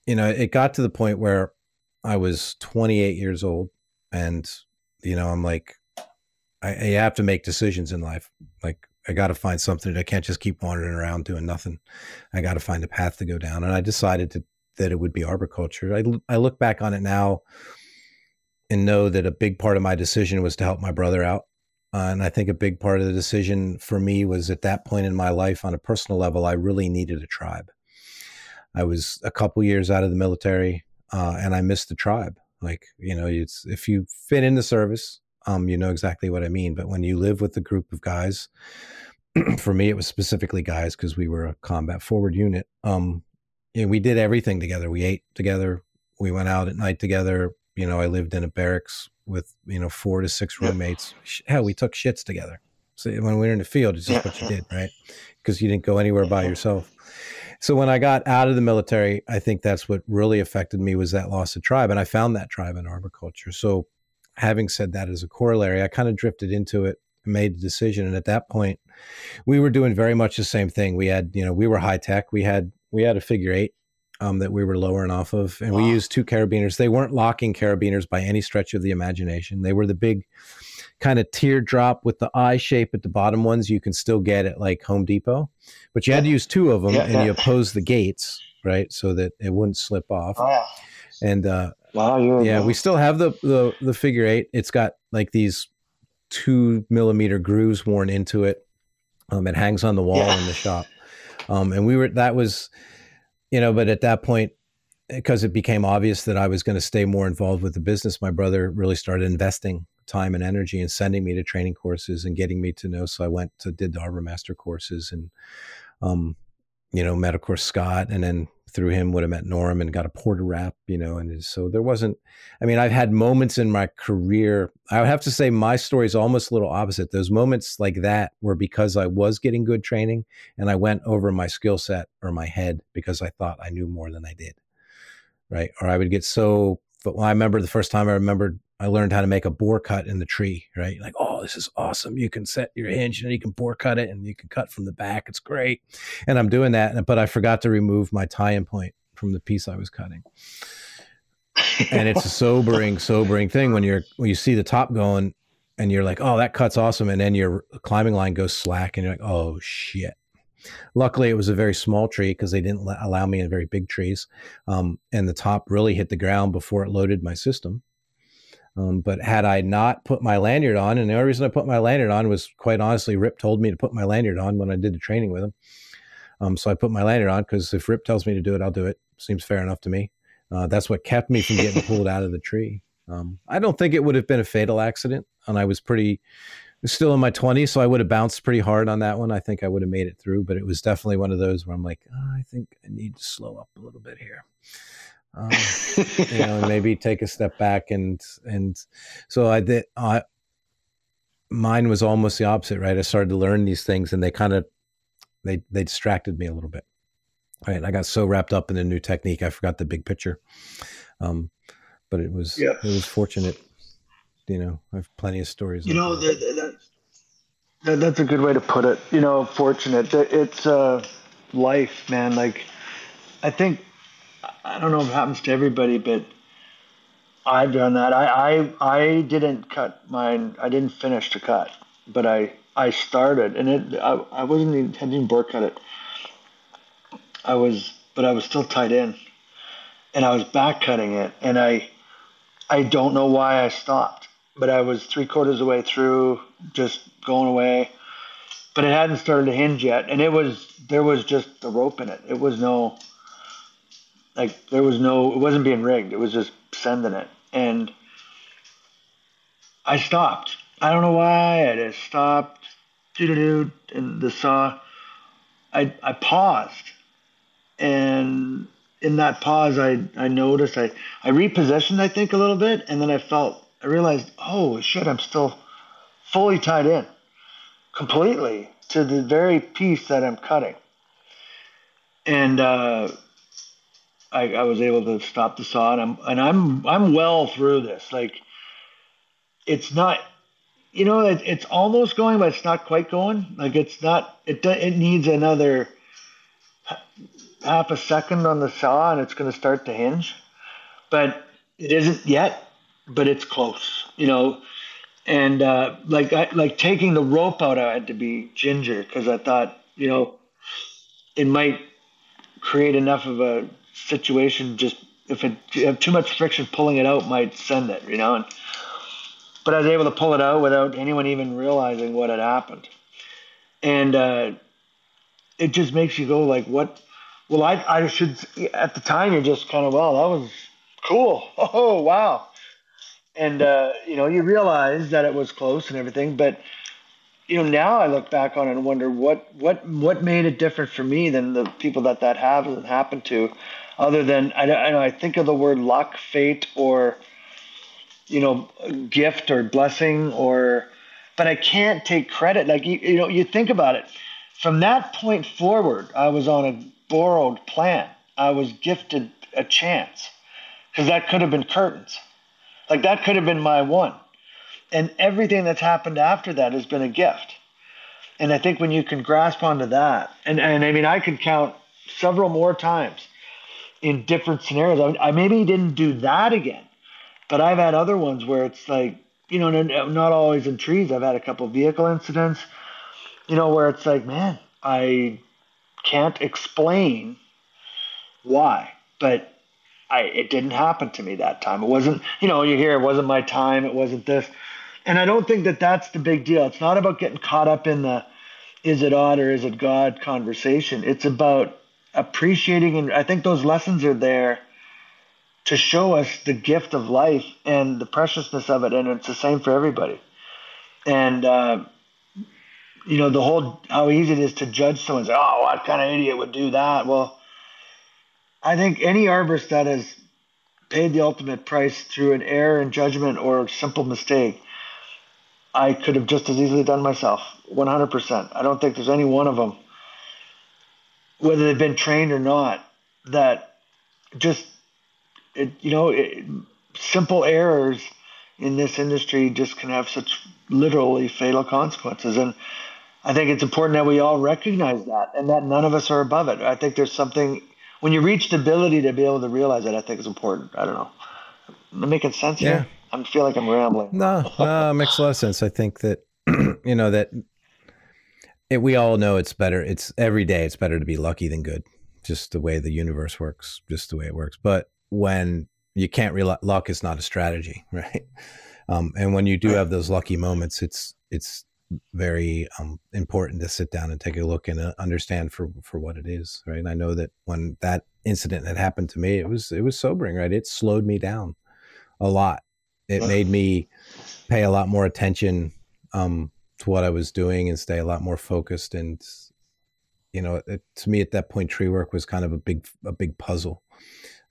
S1: you know, it got to the point where I was 28 years old, and you know, I'm like, I, I have to make decisions in life. Like, I got to find something. I can't just keep wandering around doing nothing. I got to find a path to go down, and I decided to, that it would be arboriculture. I I look back on it now and know that a big part of my decision was to help my brother out. Uh, and I think a big part of the decision for me was at that point in my life, on a personal level, I really needed a tribe. I was a couple years out of the military, uh, and I missed the tribe. Like you know, it's if you fit in the service, um, you know exactly what I mean. But when you live with a group of guys, for me, it was specifically guys because we were a combat forward unit. Um, know, we did everything together. We ate together. We went out at night together. You know, I lived in a barracks with you know four to six roommates. Hell, we took shits together. So when we were in the field, it's just what you did, right? Because you didn't go anywhere by yourself. So when I got out of the military, I think that's what really affected me was that loss of tribe, and I found that tribe in arboriculture. So having said that as a corollary, I kind of drifted into it, made a decision, and at that point, we were doing very much the same thing. We had, you know, we were high tech. We had we had a figure eight um, that we were lowering off of, and wow. we used two carabiners. They weren't locking carabiners by any stretch of the imagination. They were the big kind of teardrop with the eye shape at the bottom ones you can still get at like Home Depot, but you had to use two of them, yeah, and yeah. you oppose the gates right so that it wouldn't slip off. Oh, yeah. And uh, wow, yeah, we still have the, the the figure eight. It's got like these two millimeter grooves worn into it. Um, it hangs on the wall in the shop. Um, and we were that was you know, but at that point, because it became obvious that I was going to stay more involved with the business, my brother really started investing time and energy and sending me to training courses and getting me to know. So I went to did the Arbormaster courses and, um, you know, met of course Scott, and then through him would have met Norm and got a Port-a-Wrap, you know, and so there wasn't. I mean, I've had moments in my career. I would have to say my story is almost a little opposite. Those moments like that were because I was getting good training and I went over my skill set or my head because I thought I knew more than I did, right? Or I would get so. But I remember the first time I remembered I learned how to make a bore cut in the tree, right? Like, oh, this is awesome. You can set your hinge and you can bore cut it and you can cut from the back. It's great. And I'm doing that. But I forgot to remove my tie in point from the piece I was cutting. and it's a sobering, sobering thing when you're when you see the top going and you're like, oh, that cut's awesome. And then your climbing line goes slack and you're like, oh shit. Luckily, it was a very small tree because they didn't allow me in very big trees. Um, and the top really hit the ground before it loaded my system. Um, but had I not put my lanyard on, and the only reason I put my lanyard on was quite honestly, Rip told me to put my lanyard on when I did the training with him. Um, so I put my lanyard on because if Rip tells me to do it, I'll do it. Seems fair enough to me. Uh, that's what kept me from getting pulled out of the tree. Um, I don't think it would have been a fatal accident, and I was pretty still in my 20s, so I would have bounced pretty hard on that one. I think I would have made it through, but it was definitely one of those where I'm like, oh, I think I need to slow up a little bit here um, you know, maybe take a step back and and so I did. I mine was almost the opposite, right? I started to learn these things, and they kind of they they distracted me a little bit. Right, I got so wrapped up in the new technique, I forgot the big picture. Um, but it was yeah. it was fortunate. You know, I have plenty of stories.
S2: You know, that. That, that, that's a good way to put it. You know, fortunate. It's uh, life, man. Like, I think I don't know if it happens to everybody, but I've done that. I, I, I didn't cut mine. I didn't finish to cut, but I, I started and it, I, I wasn't intending to cut it. I was, but I was still tied in and I was back cutting it. And I, I don't know why I stopped, but I was three quarters of the way through just going away, but it hadn't started to hinge yet. And it was, there was just the rope in it. It was no, like there was no, it wasn't being rigged. It was just sending it, and I stopped. I don't know why. I just stopped. Doo-doo-doo, and the saw. I I paused, and in that pause, I I noticed I I repositioned I think a little bit, and then I felt I realized, oh shit, I'm still fully tied in, completely to the very piece that I'm cutting, and. uh I, I was able to stop the saw, and I'm and I'm I'm well through this. Like, it's not, you know, it, it's almost going, but it's not quite going. Like, it's not. It it needs another half a second on the saw, and it's going to start to hinge. But it isn't yet. But it's close, you know. And uh, like I, like taking the rope out, I had to be ginger because I thought, you know, it might create enough of a situation just if it have too much friction pulling it out might send it, you know. And, but I was able to pull it out without anyone even realizing what had happened, and uh, it just makes you go like, what? Well, I I should at the time you're just kind of well that was cool. Oh wow, and uh, you know you realize that it was close and everything, but you know now I look back on it and wonder what what what made it different for me than the people that that have happened to, other than I I, I think of the word luck, fate, or you know gift or blessing or, but I can't take credit. Like you, you know you think about it, from that point forward, I was on a borrowed plan. I was gifted a chance because that could have been curtains like that could have been my one. And everything that's happened after that has been a gift. And I think when you can grasp onto that, and, and I mean, I could count several more times in different scenarios. I, I maybe didn't do that again, but I've had other ones where it's like, you know, not always in trees. I've had a couple vehicle incidents, you know, where it's like, man, I can't explain why, but I it didn't happen to me that time. It wasn't, you know, you hear it wasn't my time, it wasn't this. And I don't think that that's the big deal. It's not about getting caught up in the is it odd or is it God conversation. It's about appreciating and I think those lessons are there to show us the gift of life and the preciousness of it and it's the same for everybody. And uh, you know, the whole how easy it is to judge someone say, Oh, what kind of idiot would do that? Well, I think any arborist that has paid the ultimate price through an error in judgment or a simple mistake, I could have just as easily done myself, 100%. I don't think there's any one of them, whether they've been trained or not, that just, it, you know, it, simple errors in this industry just can have such literally fatal consequences. And I think it's important that we all recognize that and that none of us are above it. I think there's something when you reach the ability to be able to realize it, I think is important. I don't know. Am I making sense yeah. here? I feel like I'm rambling.
S1: No, no, it makes a lot of sense. I think that you know that it, we all know it's better. It's every day. It's better to be lucky than good. Just the way the universe works. Just the way it works. But when you can't realize luck is not a strategy, right? Um, and when you do have those lucky moments, it's it's very um, important to sit down and take a look and uh, understand for for what it is right and i know that when that incident had happened to me it was it was sobering right it slowed me down a lot it made me pay a lot more attention um, to what i was doing and stay a lot more focused and you know it, to me at that point tree work was kind of a big a big puzzle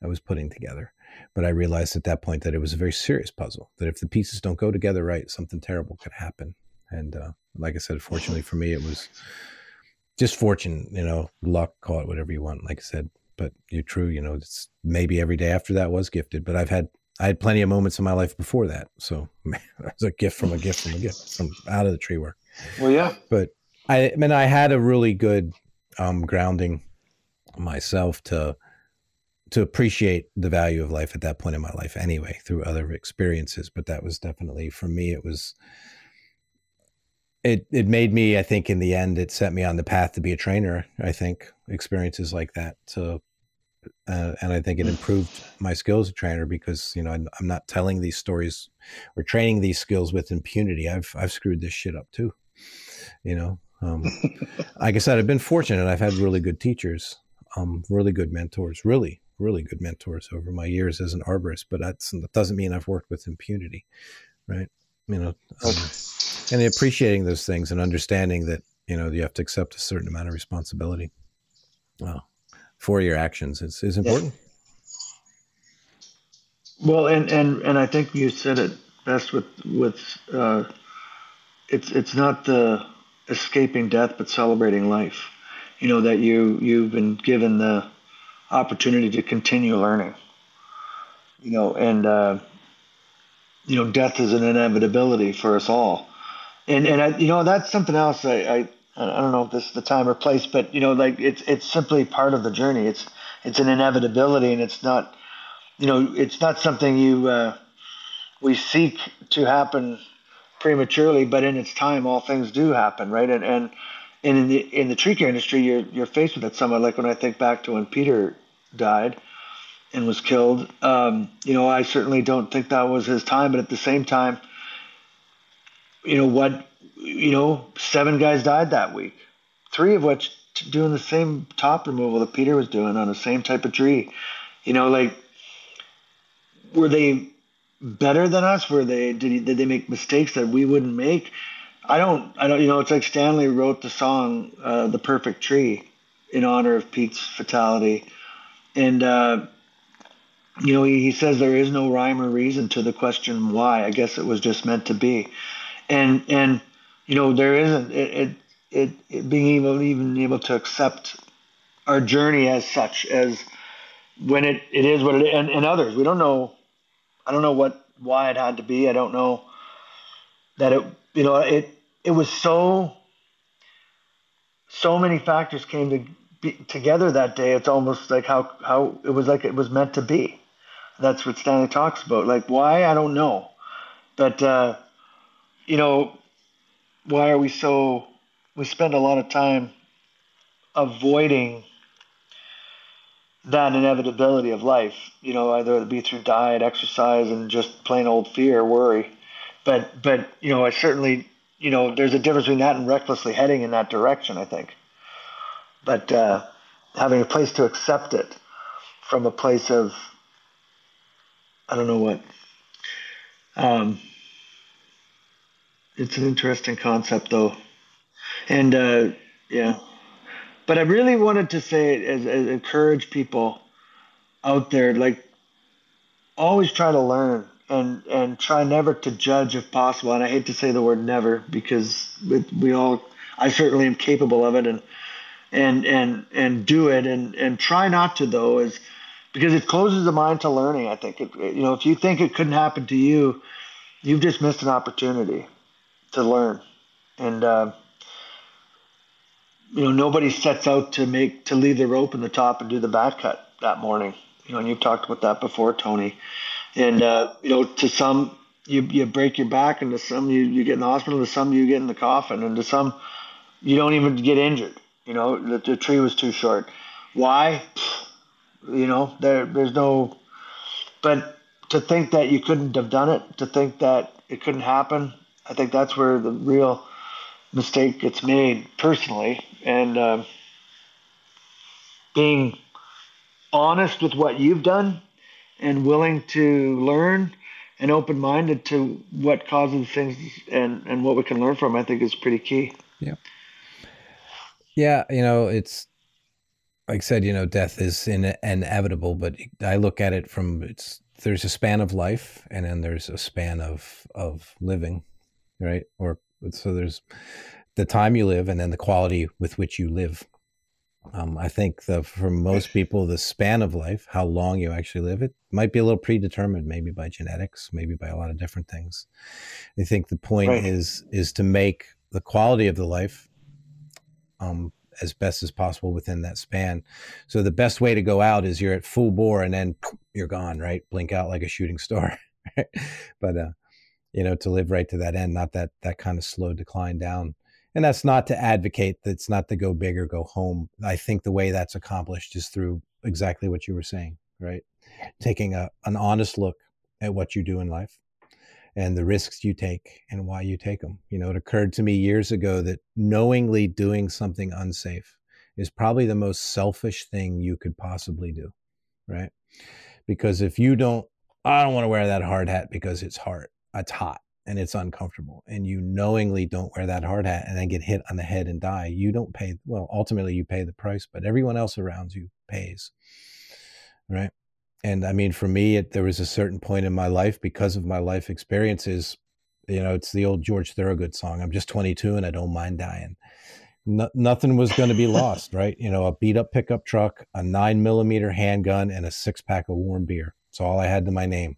S1: i was putting together but i realized at that point that it was a very serious puzzle that if the pieces don't go together right something terrible could happen and uh, like I said, fortunately for me, it was just fortune, you know, luck, call it whatever you want. Like I said, but you're true, you know, it's maybe every day after that was gifted, but I've had, I had plenty of moments in my life before that. So it was a gift from a gift from a gift from out of the tree work.
S2: Well, yeah.
S1: But I, I mean, I had a really good um, grounding myself to, to appreciate the value of life at that point in my life anyway through other experiences but that was definitely for me it was it it made me i think in the end it set me on the path to be a trainer i think experiences like that so uh, and i think it improved my skills as a trainer because you know I'm, I'm, not telling these stories or training these skills with impunity. I've i've screwed this shit up too you know um, like i said i've been fortunate. I've had really good teachers um, really good mentors really really good mentors over my years as an arborist but that's, that doesn't mean i've worked with impunity right? You know um, and appreciating those things and understanding that you know you have to accept a certain amount of responsibility. Well, for your actions is, is important
S2: well and and and i think you said it best with with uh, it's it's not the escaping death but celebrating life you know that you you've been given the opportunity to continue learning you know and uh, you know, death is an inevitability for us all. And and I, you know, that's something else. I, I I don't know if this is the time or place, but you know, like it's it's simply part of the journey. It's it's an inevitability, and it's not, you know, it's not something you uh, we seek to happen prematurely, but in its time, all things do happen, right? And and and in the in the tree care industry, you're you're faced with it somewhat. Like when I think back to when Peter died, and was killed. Um, you know, I certainly don't think that was his time, but at the same time, you know what? You know, seven guys died that week, three of which doing the same top removal that Peter was doing on the same type of tree. You know, like were they better than us? Were they did did they make mistakes that we wouldn't make? I don't I don't you know it's like Stanley wrote the song uh, "The Perfect Tree" in honor of Pete's fatality, and uh, you know he, he says there is no rhyme or reason to the question why. I guess it was just meant to be, and and you know there isn't it it, it, it being able even able to accept our journey as such as when it, it is what it is and, and others we don't know I don't know what why it had to be. I don't know that it you know it it was so so many factors came to be, together that day. It's almost like how how it was like it was meant to be. That's what Stanley talks about. Like why I don't know, but uh, you know why are we so we spend a lot of time avoiding that inevitability of life, you know, either it be through diet, exercise, and just plain old fear, worry. But, but you know, I certainly, you know, there's a difference between that and recklessly heading in that direction, I think. But uh, having a place to accept it from a place of, I don't know what. Um, it's an interesting concept, though. And, uh, yeah. But I really wanted to say, as, as encourage people out there, like always try to learn and and try never to judge if possible. And I hate to say the word never because it, we all, I certainly am capable of it, and and and and do it, and and try not to though, is because it closes the mind to learning. I think it, you know if you think it couldn't happen to you, you've just missed an opportunity to learn, and. Uh, you know, nobody sets out to make to leave the rope in the top and do the back cut that morning. You know, and you've talked about that before, Tony. And uh, you know, to some you you break your back, and to some you, you get in the hospital, to some you get in the coffin, and to some you don't even get injured. You know, the, the tree was too short. Why? You know, there there's no. But to think that you couldn't have done it, to think that it couldn't happen, I think that's where the real mistake gets made personally, and uh, being honest with what you've done and willing to learn and open minded to what causes things and, and what we can learn from, I think is pretty key.
S1: Yeah. Yeah. You know, it's like I said, you know, death is in, inevitable, but I look at it from it's, there's a span of life and then there's a span of, of living, right? Or so there's the time you live and then the quality with which you live. Um, I think the for most people, the span of life, how long you actually live, it might be a little predetermined, maybe by genetics, maybe by a lot of different things. I think the point right. is is to make the quality of the life um, as best as possible within that span. So the best way to go out is you're at full bore and then you're gone, right? Blink out like a shooting star. but uh, you know, to live right to that end, not that that kind of slow decline down. And that's not to advocate that's not to go big or go home. I think the way that's accomplished is through exactly what you were saying, right? Taking a an honest look at what you do in life and the risks you take and why you take them. You know, it occurred to me years ago that knowingly doing something unsafe is probably the most selfish thing you could possibly do, right? Because if you don't, I don't want to wear that hard hat because it's hard it's hot and it's uncomfortable and you knowingly don't wear that hard hat and then get hit on the head and die you don't pay well ultimately you pay the price but everyone else around you pays right? And i mean for me it, there was a certain point in my life because of my life experiences you know it's the old george thorogood song i'm just 22 and i don't mind dying. No, nothing was going to be lost right? You know a beat up pickup truck a nine millimeter handgun and a six pack of warm beer. It's all i had to my name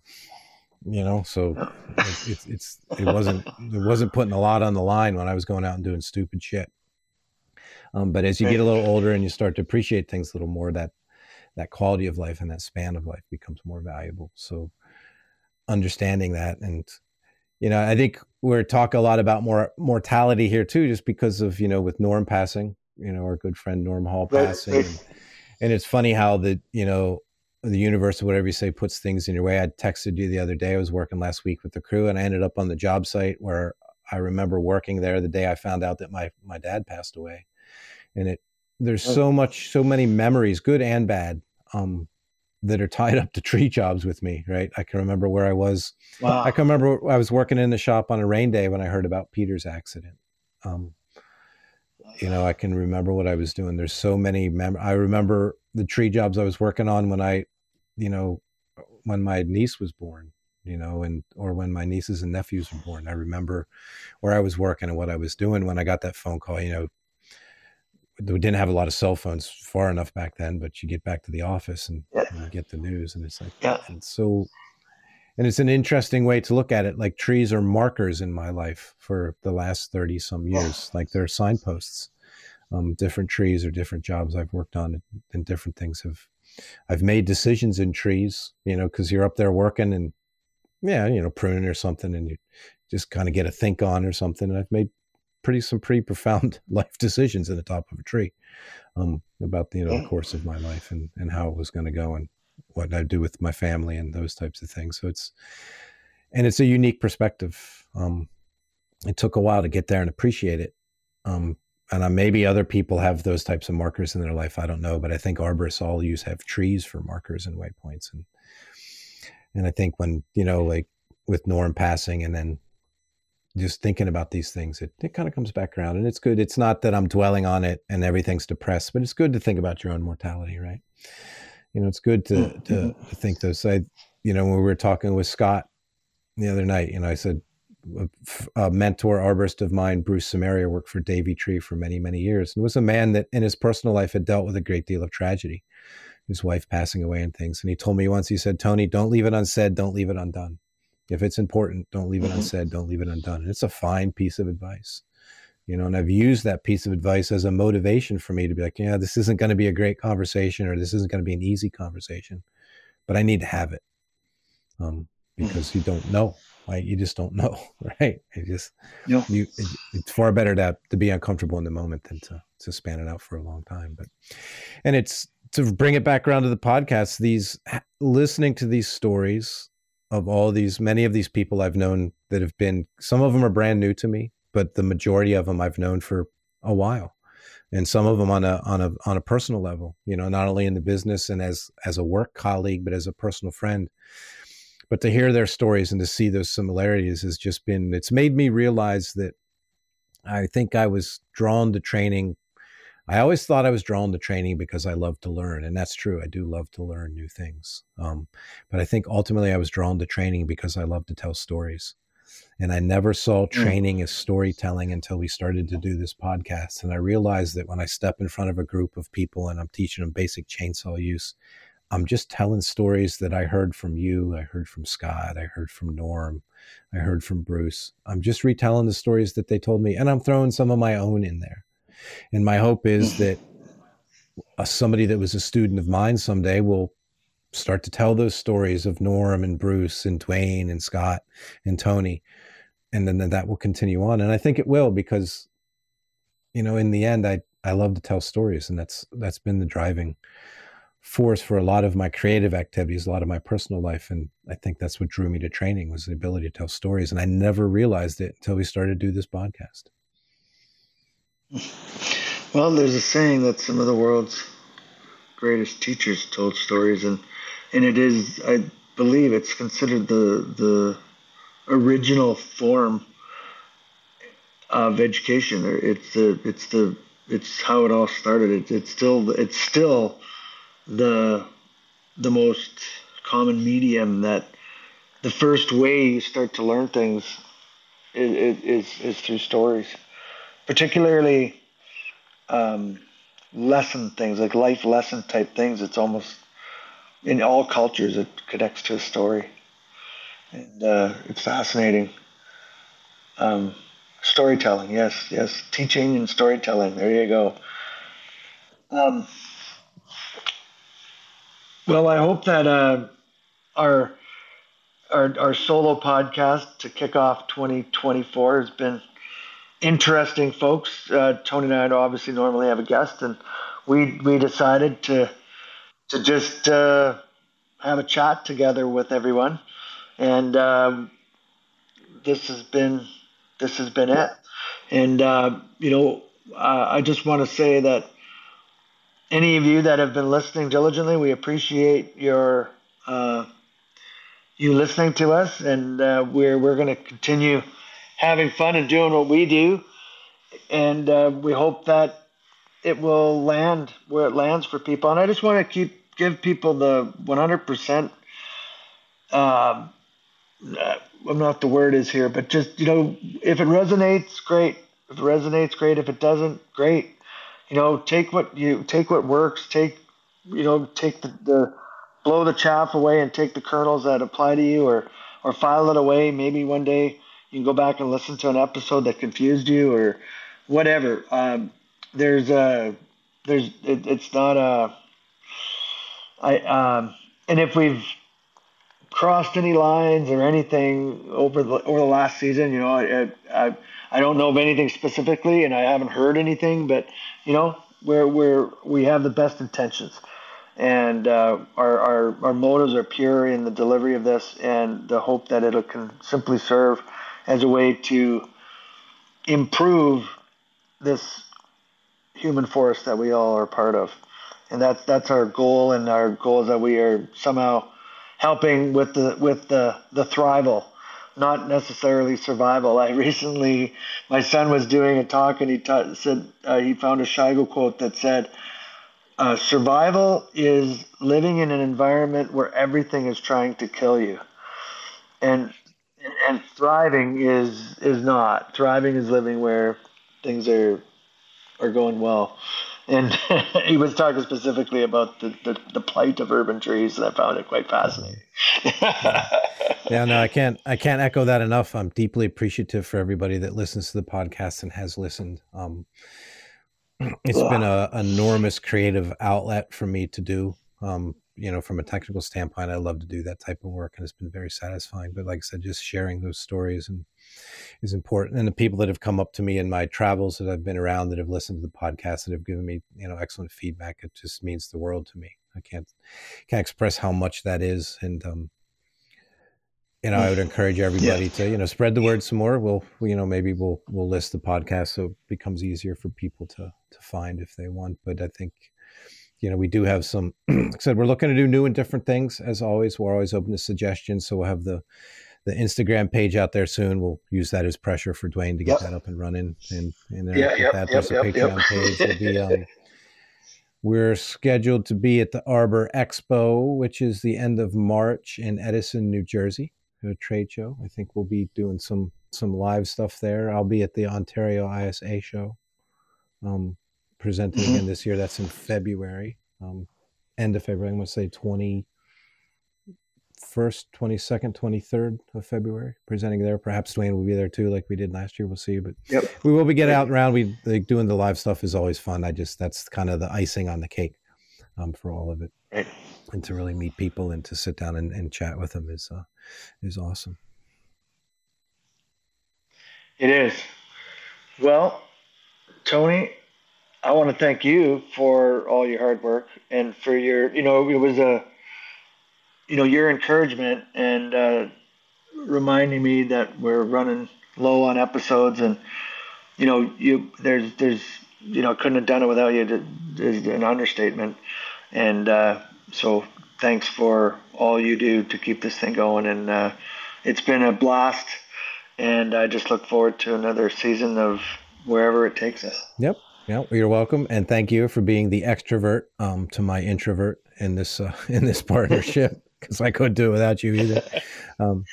S1: you know? So it, it's it's it wasn't it wasn't putting a lot on the line when i was going out and doing stupid shit. Um, but as you get a little older and you start to appreciate things a little more that that quality of life and that span of life becomes more valuable. So understanding that and you know i think we're talk a lot about more mortality here too just because of you know with norm passing you know our good friend norm hall passing and, and it's funny how the you know the universe or whatever you say puts things in your way. I texted you the other day. I was working last week with the crew and I ended up on the job site where I remember working there the day I found out that my my dad passed away. And it there's so much so many memories, good and bad, um, that are tied up to tree jobs with me, right? I can remember where I was. Wow. I can remember I was working in the shop on a rain day when I heard about Peter's accident. Um, you know, I can remember what I was doing. There's so many mem- I remember the tree jobs I was working on when I, you know, when my niece was born, you know, and or when my nieces and nephews were born. I remember where I was working and what I was doing when I got that phone call, you know, we didn't have a lot of cell phones far enough back then, but you get back to the office and, yeah. and you get the news, and it's like, yeah. and so, and it's an interesting way to look at it. Like trees are markers in my life for the last thirty some years. Like they're signposts. Um, different trees or different jobs I've worked on, and different things have. I've made decisions in trees, you know, because you're up there working and yeah, you know, pruning or something, and you just kind of get a think on or something. And I've made pretty some pretty profound life decisions in the top of a tree um, about the you know the course of my life and and how it was going to go and what I'd do with my family and those types of things. So it's and it's a unique perspective. Um, it took a while to get there and appreciate it. Um, and uh, maybe other people have those types of markers in their life. I don't know, but I think arborists all use have trees for markers and waypoints. And and I think when you know, like with Norm passing, and then just thinking about these things, it, it kind of comes back around. And it's good. It's not that I'm dwelling on it and everything's depressed, but it's good to think about your own mortality, right? You know, it's good to, mm-hmm. to, to think those. I, you know, when we were talking with Scott the other night, you know, I said, a, mentor arborist of mine, Bruce Samaria, worked for Davey Tree for many, many years and was a man that in his personal life had dealt with a great deal of tragedy, his wife passing away and things. And he told me once, he said, Tony, don't leave it unsaid, don't leave it undone if it's important, don't leave it mm-hmm. unsaid, don't leave it undone. And it's a fine piece of advice. You know, and I've used that piece of advice as a motivation for me to be like, yeah, this isn't going to be a great conversation or this isn't going to be an easy conversation, but I need to have it. Um, because you don't know, right? You just don't know, right? It just, yeah. you, it, it's far better to, to be uncomfortable in the moment than to, to span it out for a long time. But, and it's to bring it back around to the podcast, these listening to these stories of all these many of these people I've known that have been some of them are brand new to me, but the majority of them I've known for a while. And some of them on a on a on a personal level, you know, not only in the business and as as a work colleague, but as a personal friend. But to hear their stories and to see those similarities has just been it's made me realize that I think I was drawn to training I always thought I was drawn to training because I love to learn, and that's true. I do love to learn new things. Um, but I think ultimately I was drawn to training because I love to tell stories. And I never saw mm. training as storytelling until we started to do this podcast. And I realized that when I step in front of a group of people and I'm teaching them basic chainsaw use, I'm just telling stories that I heard from you, I heard from Scott, I heard from Norm, I heard from Bruce. I'm just retelling the stories that they told me, and I'm throwing some of my own in there. And my hope is that uh, somebody that was a student of mine someday will start to tell those stories of Norm and Bruce and Dwayne and Scott and Tony. And then that will continue on. And I think it will because, you know, in the end, I, I love to tell stories. And that's, that's been the driving force for a lot of my creative activities, a lot of my personal life. And I think that's what drew me to training was the ability to tell stories. And I never realized it until we started to do this podcast.
S2: Well, there's a saying that some of the world's greatest teachers told stories, and and it is, I believe, it's considered the the original form of education. It's the it's the it's how it all started. It's it's still it's still the the most common medium that the first way you start to learn things is is, is through stories particularly um, lesson things like life lesson type things. It's almost in all cultures it connects to a story, and uh, it's fascinating. Um, storytelling, yes, yes, teaching and storytelling. There you go. Um, well, I hope that uh, our our our solo podcast to kick off 2024 has been interesting folks. Uh, Tony and I obviously normally have a guest, and we we decided to to just uh, have a chat together with everyone, and um, this has been this has been it. And uh, you know, uh, I just want to say that any of you that have been listening diligently, we appreciate your uh, you listening to us, and uh, we're we're going to continue having fun and doing what we do, and uh, we hope that it will land where it lands for people. And I just want to keep give people the 100%. Um, uh, I'm not the word is here, but just you know, if it resonates, great. If it resonates, great. If it doesn't, great. You know, take what you take what works. Take you know, take the, the blow the chaff away and take the kernels that apply to you, or or file it away. Maybe one day you can go back and listen to an episode that confused you, or whatever. Um, there's a there's it, it's not a I um and if we've crossed any lines or anything over the over the last season, you know, I I I don't know of anything specifically, and I haven't heard anything, but you know, we're we have the best intentions, and uh, our our our motives are pure in the delivery of this, and the hope that it can simply serve as a way to improve this human force that we all are part of, and that's that's our goal. And our goal is that we are somehow helping with the with the the thrival, not necessarily survival. I recently, my son was doing a talk and he ta- said uh, he found a Shigo quote that said. Uh, survival is living in an environment where everything is trying to kill you, and and thriving is is not. Thriving is living where things are are going well. And he was talking specifically about the, the, the, plight of urban trees, and I found it quite fascinating.
S1: yeah, no, I can't I can't echo that enough. I'm deeply appreciative for everybody that listens to the podcast and has listened. Um, it's been an enormous creative outlet for me to do. Um, you know, from a technical standpoint, I love to do that type of work, and it's been very satisfying. But like I said, just sharing those stories and is important. And the people that have come up to me in my travels that I've been around that have listened to the podcast that have given me, you know, excellent feedback, it just means the world to me. I can't can't express how much that is. And um, you know, I would encourage everybody yeah. to, you know, spread the word some more. We'll, you know, maybe we'll we'll list the podcast so it becomes easier for people to to find if they want. But I think, you know, we do have some. like I said, we're looking to do new and different things as always. We're always open to suggestions. So we'll have the the Instagram page out there soon. We'll use that as pressure for Dwayne to get yep. that up and running. And, and
S2: yeah, yep,
S1: that,
S2: yep,
S1: there's a Patreon page. We'll be, um, we're scheduled to be at the Arbor Expo, which is the end of March in Edison, New Jersey, a trade show. I think we'll be doing some some live stuff there. I'll be at the Ontario ISA show, um, presenting mm-hmm. again this year. That's in February, um, end of February. I'm going to say 20- first, twenty second, twenty third of February, presenting there. Perhaps Dwayne will be there too, like we did last year. We'll see, but
S2: yep.
S1: we will be getting out around. We like doing the live stuff is always fun. I just that's kind of the icing on the cake um, for all of it,
S2: right.
S1: and to really meet people and to sit down and, and chat with them is uh, is awesome.
S2: It is. Well, Tony, I want to thank you for all your hard work and for your, you know, it was a you know your encouragement and uh, reminding me that we're running low on episodes and you know you there's there's you know couldn't have done it without you. Is an understatement. And uh, so thanks for all you do to keep this thing going. And uh, it's been a blast. And I just look forward to another season of wherever it takes us.
S1: Yep. Yeah, you're welcome, and thank you for being the extrovert um, to my introvert in this uh, in this partnership because I couldn't do it without you either. Um,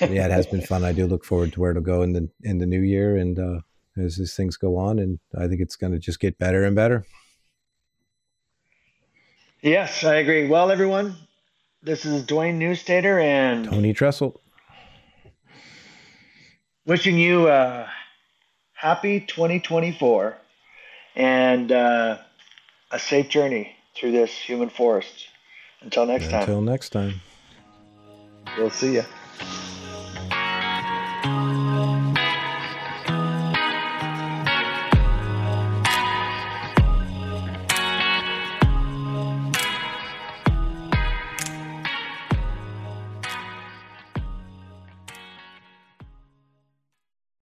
S1: yeah, it has been fun. I do look forward to where it'll go in the in the new year, and uh, as these things go on, and I think it's going to just get better and better.
S2: Yes, I agree. Well, everyone, this is Dwayne Neustaeter and
S1: Tony Tresselt.
S2: Wishing you a happy 2024 and uh, a safe journey through this human forest. Until next time.
S1: Until next time.
S2: We'll see you.